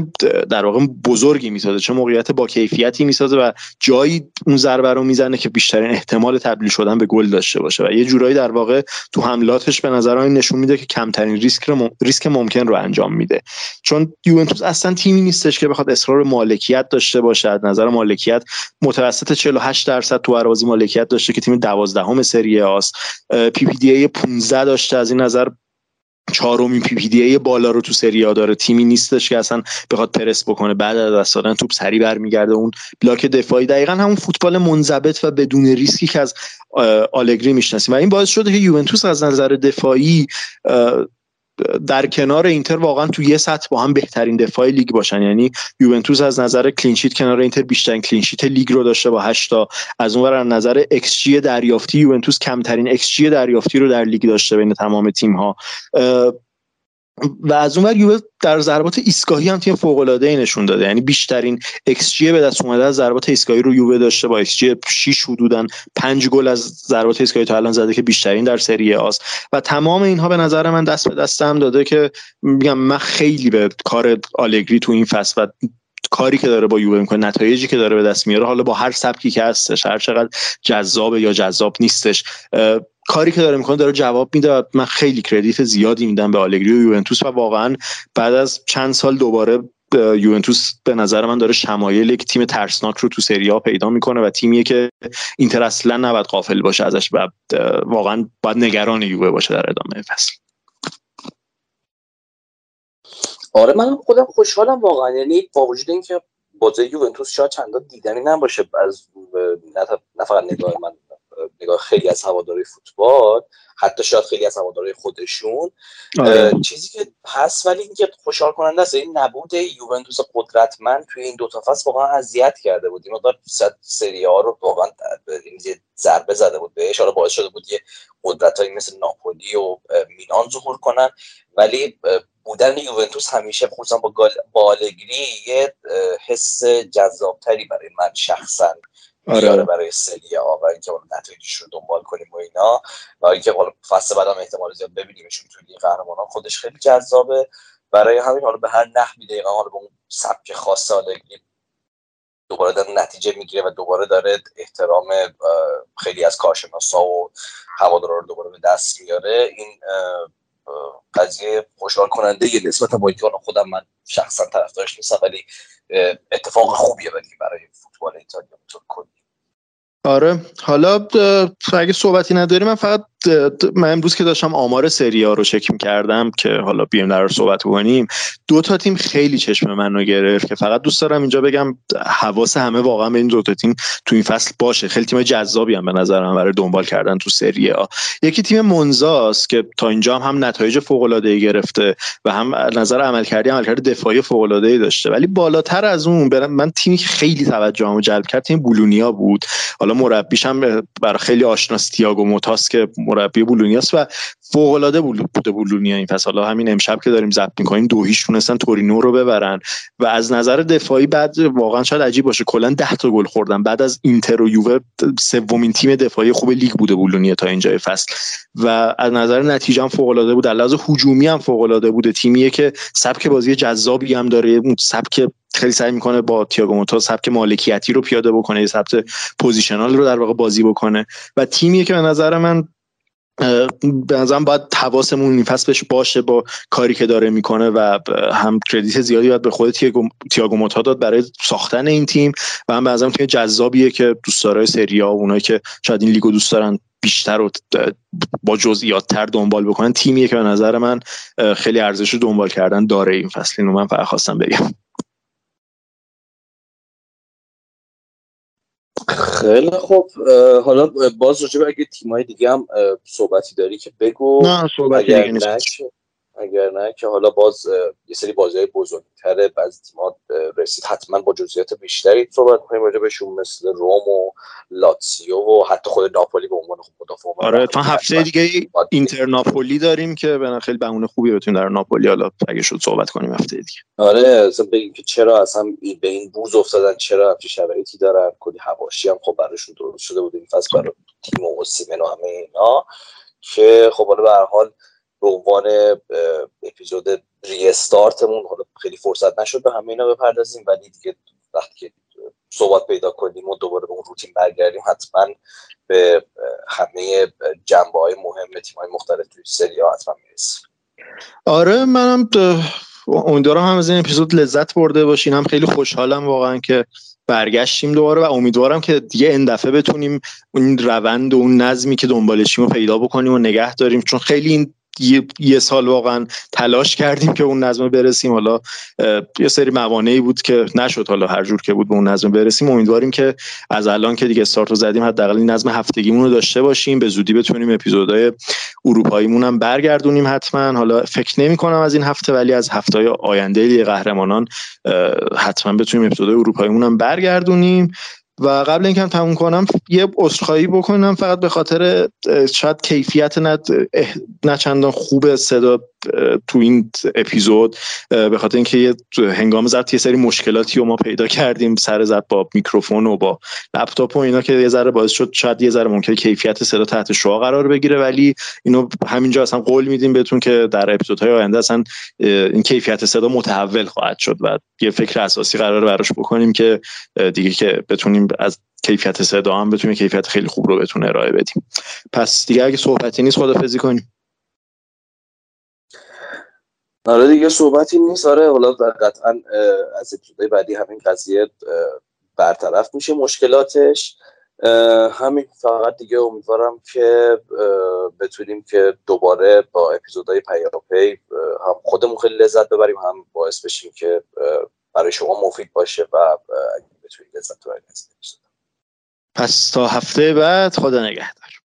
در واقع بزرگی می‌سازه چه موقعیت با کیفیتی می‌سازه و جایی اون ضربه رو می‌زنه که بیشترین احتمال تبدیل شدن به گل داشته باشه. و یه جورایی در واقع تو حملاتش به نظر نشون میده که کمترین ریسک رو ریسک ممکن رو انجام میده. چون یوونتوس اصلا تیمی نیستش که بخواد اصرار مالکیت داشته باشه از نظر مالکیت متوسط 48 درصد تو هر بازی مالکیت داشته که تیم 12 سری آست PPDA 15 داشته. از این نظر چهارمین PPD بالا رو تو سری آ داره. تیمی نیستش که اصلا بخواد پرس بکنه. بعد از دست دادن توپ سری برمیگرده. اون block دفاعی. دقیقا همون فوتبال منضبط و بدون ریسکی که از آلگری می‌شناسیم. و این باعث شده که یوونتوس از نظر دفاعی در کنار اینتر واقعا تو یه سطح با هم بهترین دفاع لیگ باشن. یعنی یوونتوس از نظر clean sheet کنار اینتر بیشترین clean sheet لیگ رو داشته با 8 تا. از اون از نظر ایکس جی دریافتی یوونتوس کمترین ایکس جی دریافتی رو در لیگ داشته بین تمام تیم ها و از اون یووه در ضربات ایستگاهی هم تیم فوق العاده نشون داده. یعنی بیشترین ایکس جی به دست اومده از ضربات ایستگاهی رو یووه داشته با xG 6 حدودا 5 گل از ضربات ایستگاهی تا الان زده که بیشترین در سری آست و تمام اینها به نظر من دست به دست هم داده که میگم من خیلی به کار آلگری تو این فصل و کاری که داره با یووه می‌کنه نتایجی که داره به دست میاره حالا با هر سبکی که هستش هر چقدر جذاب یا جذاب نیستش کاری که داره می‌کنه داره جواب میده من خیلی کردیت زیادی میدم به آلگری و یوونتوس و واقعا بعد از چند سال دوباره یوونتوس به نظر من داره شمایل یک تیم ترسناک رو تو سری پیدا می‌کنه و تیمیه که اینتر اصلا نباید قافل باشه ازش و واقعا باید نگران یووه باشه در ادامه فصل. آره من خودم خوشحالم واقعا. یعنی با وجود اینکه بازی یوونتوس شاید چندان دیدنی نباشه از نه فقط نگاه من نگاه خیلی از هواداری فوتبال حتی شاید خیلی از هواداری خودشون آره. چیزی که هست ولی اینکه خوشحال کننده است. این نبود یوونتوس قدرتمند توی این دو تا فصل واقعا اذیت کرده بود. این مقدار سری ها رو واقعا ضربه زده بود بهش. حالا باعث شده بود یه قدرتایی مثل ناپولی و میلان ظهور کنن. ولی بودن یوونتوس همیشه خصوصا با بالگری یه حس جذابتری برای من شخصا آره. برای سری و اینکه نتایجش رو دنبال کنیم و اینا. و اینکه حالا فصل بعدم احتمال زیاد ببینیمشون توی لیگ قهرمانان خودش خیلی جذابه. برای همین حالا به هر نحوی دقیقا حالا به اون سبک خاص سالگی دوباره داره نتیجه می‌گیره و دوباره داره احترام خیلی از کارشناسا و هوادارا رو دوباره به دست میاره. این قضیه خوشحال کننده یه نسبت با اینکه خودم من شخصا طرفدارش نیستم ولی اتفاق خوبیه ولی برای فوتبال ایتالیا کلی. آره حالا اگه صحبتی نداری من فقط من امروز که داشتم آمار سری ها رو چک کردم که حالا بیایم در صحبت کنیم دو تا تیم خیلی چشم منو گرفت که فقط دوست دارم اینجا بگم حواس همه واقعا به این دو تا تیم تو این فصل باشه. خیلی تیم جذابی هم به نظر من برای دنبال کردن تو سری ها یکی تیم منزاست که تا اینجا هم, هم نتایج فوق العاده گرفته و هم نظر عملکردی عملکرد دفاعی فوق العاده داشته. ولی بالاتر از اون من تیمی که خیلی توجهمو جلب کرد تیم بولونیا بود. حالا مربیش هم برای خیلی آشناس تییاگو موتاس که مربی بولونیاس و فوق العاده بوده بولونیا این فصل. حالا همین امشب که داریم ضبط می‌کنیم دو هیچ تونستن تورینو رو ببرن و از نظر دفاعی بعد واقعا شاید عجیب باشه. کلا 10 تا گل خوردن. بعد از اینتر و یووه سومین تیم دفاعی خوب لیگ بوده بولونیا تا اینجای فصل. و از نظر نتیجه هم فوق العاده بود لحاظ هجومی هم فوق العاده بوده. تیمیه که سبک بازی جذابی هم داره. اون سبک خیلی سعی می‌کنه با تیاگو موتا سبک مالکیتی رو پیاده بکنه یه سبک positional رو در واقع بازی بکنه. و تیمیه که به نظر من به نظرم باید حواسمون این فصل بهش باشه با کاری که داره می‌کنه و هم کردیت زیادی باید به خود تیاگو موتا داد برای ساختن این تیم و هم به نظرم تیم جذابیه که دوستدارای سریا و اونایی که شاید این لیگو دوست دارن بیشتر و با جزئیات تر دنبال بکنن تیمیه که به نظر من خیلی ارزش دنبال کردن داره این فصل. اینو من فقط خواستم بگم. خیلی خب حالا باز راجع اگه تیمای دیگه هم صحبتی داری که بگو. نه صحبتی دیگه نیست. اگر نه که حالا باز یه سری بازی های بزرگتره بعضی تیمات رسید حتما با جزئیات بیشتری صحبت کنیم راجع بهشون مثل روم و لاتسیو و حتی خود ناپولی به عنوان خوب مدافع آره تا هفته دیگه اینتر ناپولی داریم که به خیلی بهونه خوبی بتونیم در ناپولی حالا اگه شد صحبت کنیم هفته دیگه. آره اصلا بگیم که چرا اصلا به این بوز افتادن چرا همچین شرایطی دارن کلی حواشی هم خب براشون درست شده بود این فصل برای تیم و سیمن و همه اینا که خب حالا به هر حال به عنوان اپیزود ریستارتمون حالا خیلی فرصت نشد به همه اینا بپردازیم ولی دیگه وقتی که صحبت پیدا کنیم و دوباره به اون روتین برگردیم حتما به همه جنبه های مهم تیم های مختلف توی سری ها حتما می‌رسیم. آره منم امیدوارم هم از این اپیزود لذت برده باشین. هم خیلی خوشحالم واقعا که برگشتیم دوباره و امیدوارم که دیگه این دفعه بتونیم اون روند و اون نظمی که دنبالشیم رو پیدا بکنیم و نگه داریم. چون خیلی این یه سال واقعا تلاش کردیم که اون نظم برسیم. حالا یه سری موانعی بود که نشد حالا هر جور که بود به اون نظم برسیم. امیدواریم که از الان که دیگه استارت رو زدیم حداقل این نظم هفتگیمون رو داشته باشیم. به زودی بتونیم اپیزودهای اروپاییمون هم برگردونیم حتما. حالا فکر نمی کنم از این هفته ولی از هفته آینده لیگ قهرمانان حتما بتونیم اپیزودهای اروپاییمون هم برگردونیم. و قبل اینکه تموم کنم یه عذرخواهی بکنم فقط به خاطر شاید کیفیت نه چندان خوب صدا تو این اپیزود به خاطر اینکه هنگام ضبط یه سری مشکلاتی رو ما پیدا کردیم سر ضبط با میکروفون و با لپتاپ و اینا که یه ذره باعث شد شاید یه ذره ممکن کیفیت صدا تحت شعا قرار بگیره ولی اینو همینجا اصلا قول میدیم بهتون که در اپیزودهای آینده اصلا این کیفیت صدا متحول خواهد شد و یه فکر اساسی قرار براش بکنیم که دیگه که بتونیم از کیفیت صدا هم بتونیم کیفیت خیلی خوب رو بتونه ارائه بدیم. پس دیگه اگه صحبتی نیست خدافظی کنیم. آره دیگه صحبتی نیست. آره حالا قطعا از ابتدای بعدی همین قضیه برطرف میشه. مشکلاتش همین فقط دیگه امیدوارم که بتونیم که دوباره با اپیزودهای پیاپی هم خودمون خیلی لذت ببریم هم باعث بشیم که برای شما مفید باشه و بتونید لذت ببرید پس تا هفته بعد خدا نگهدار.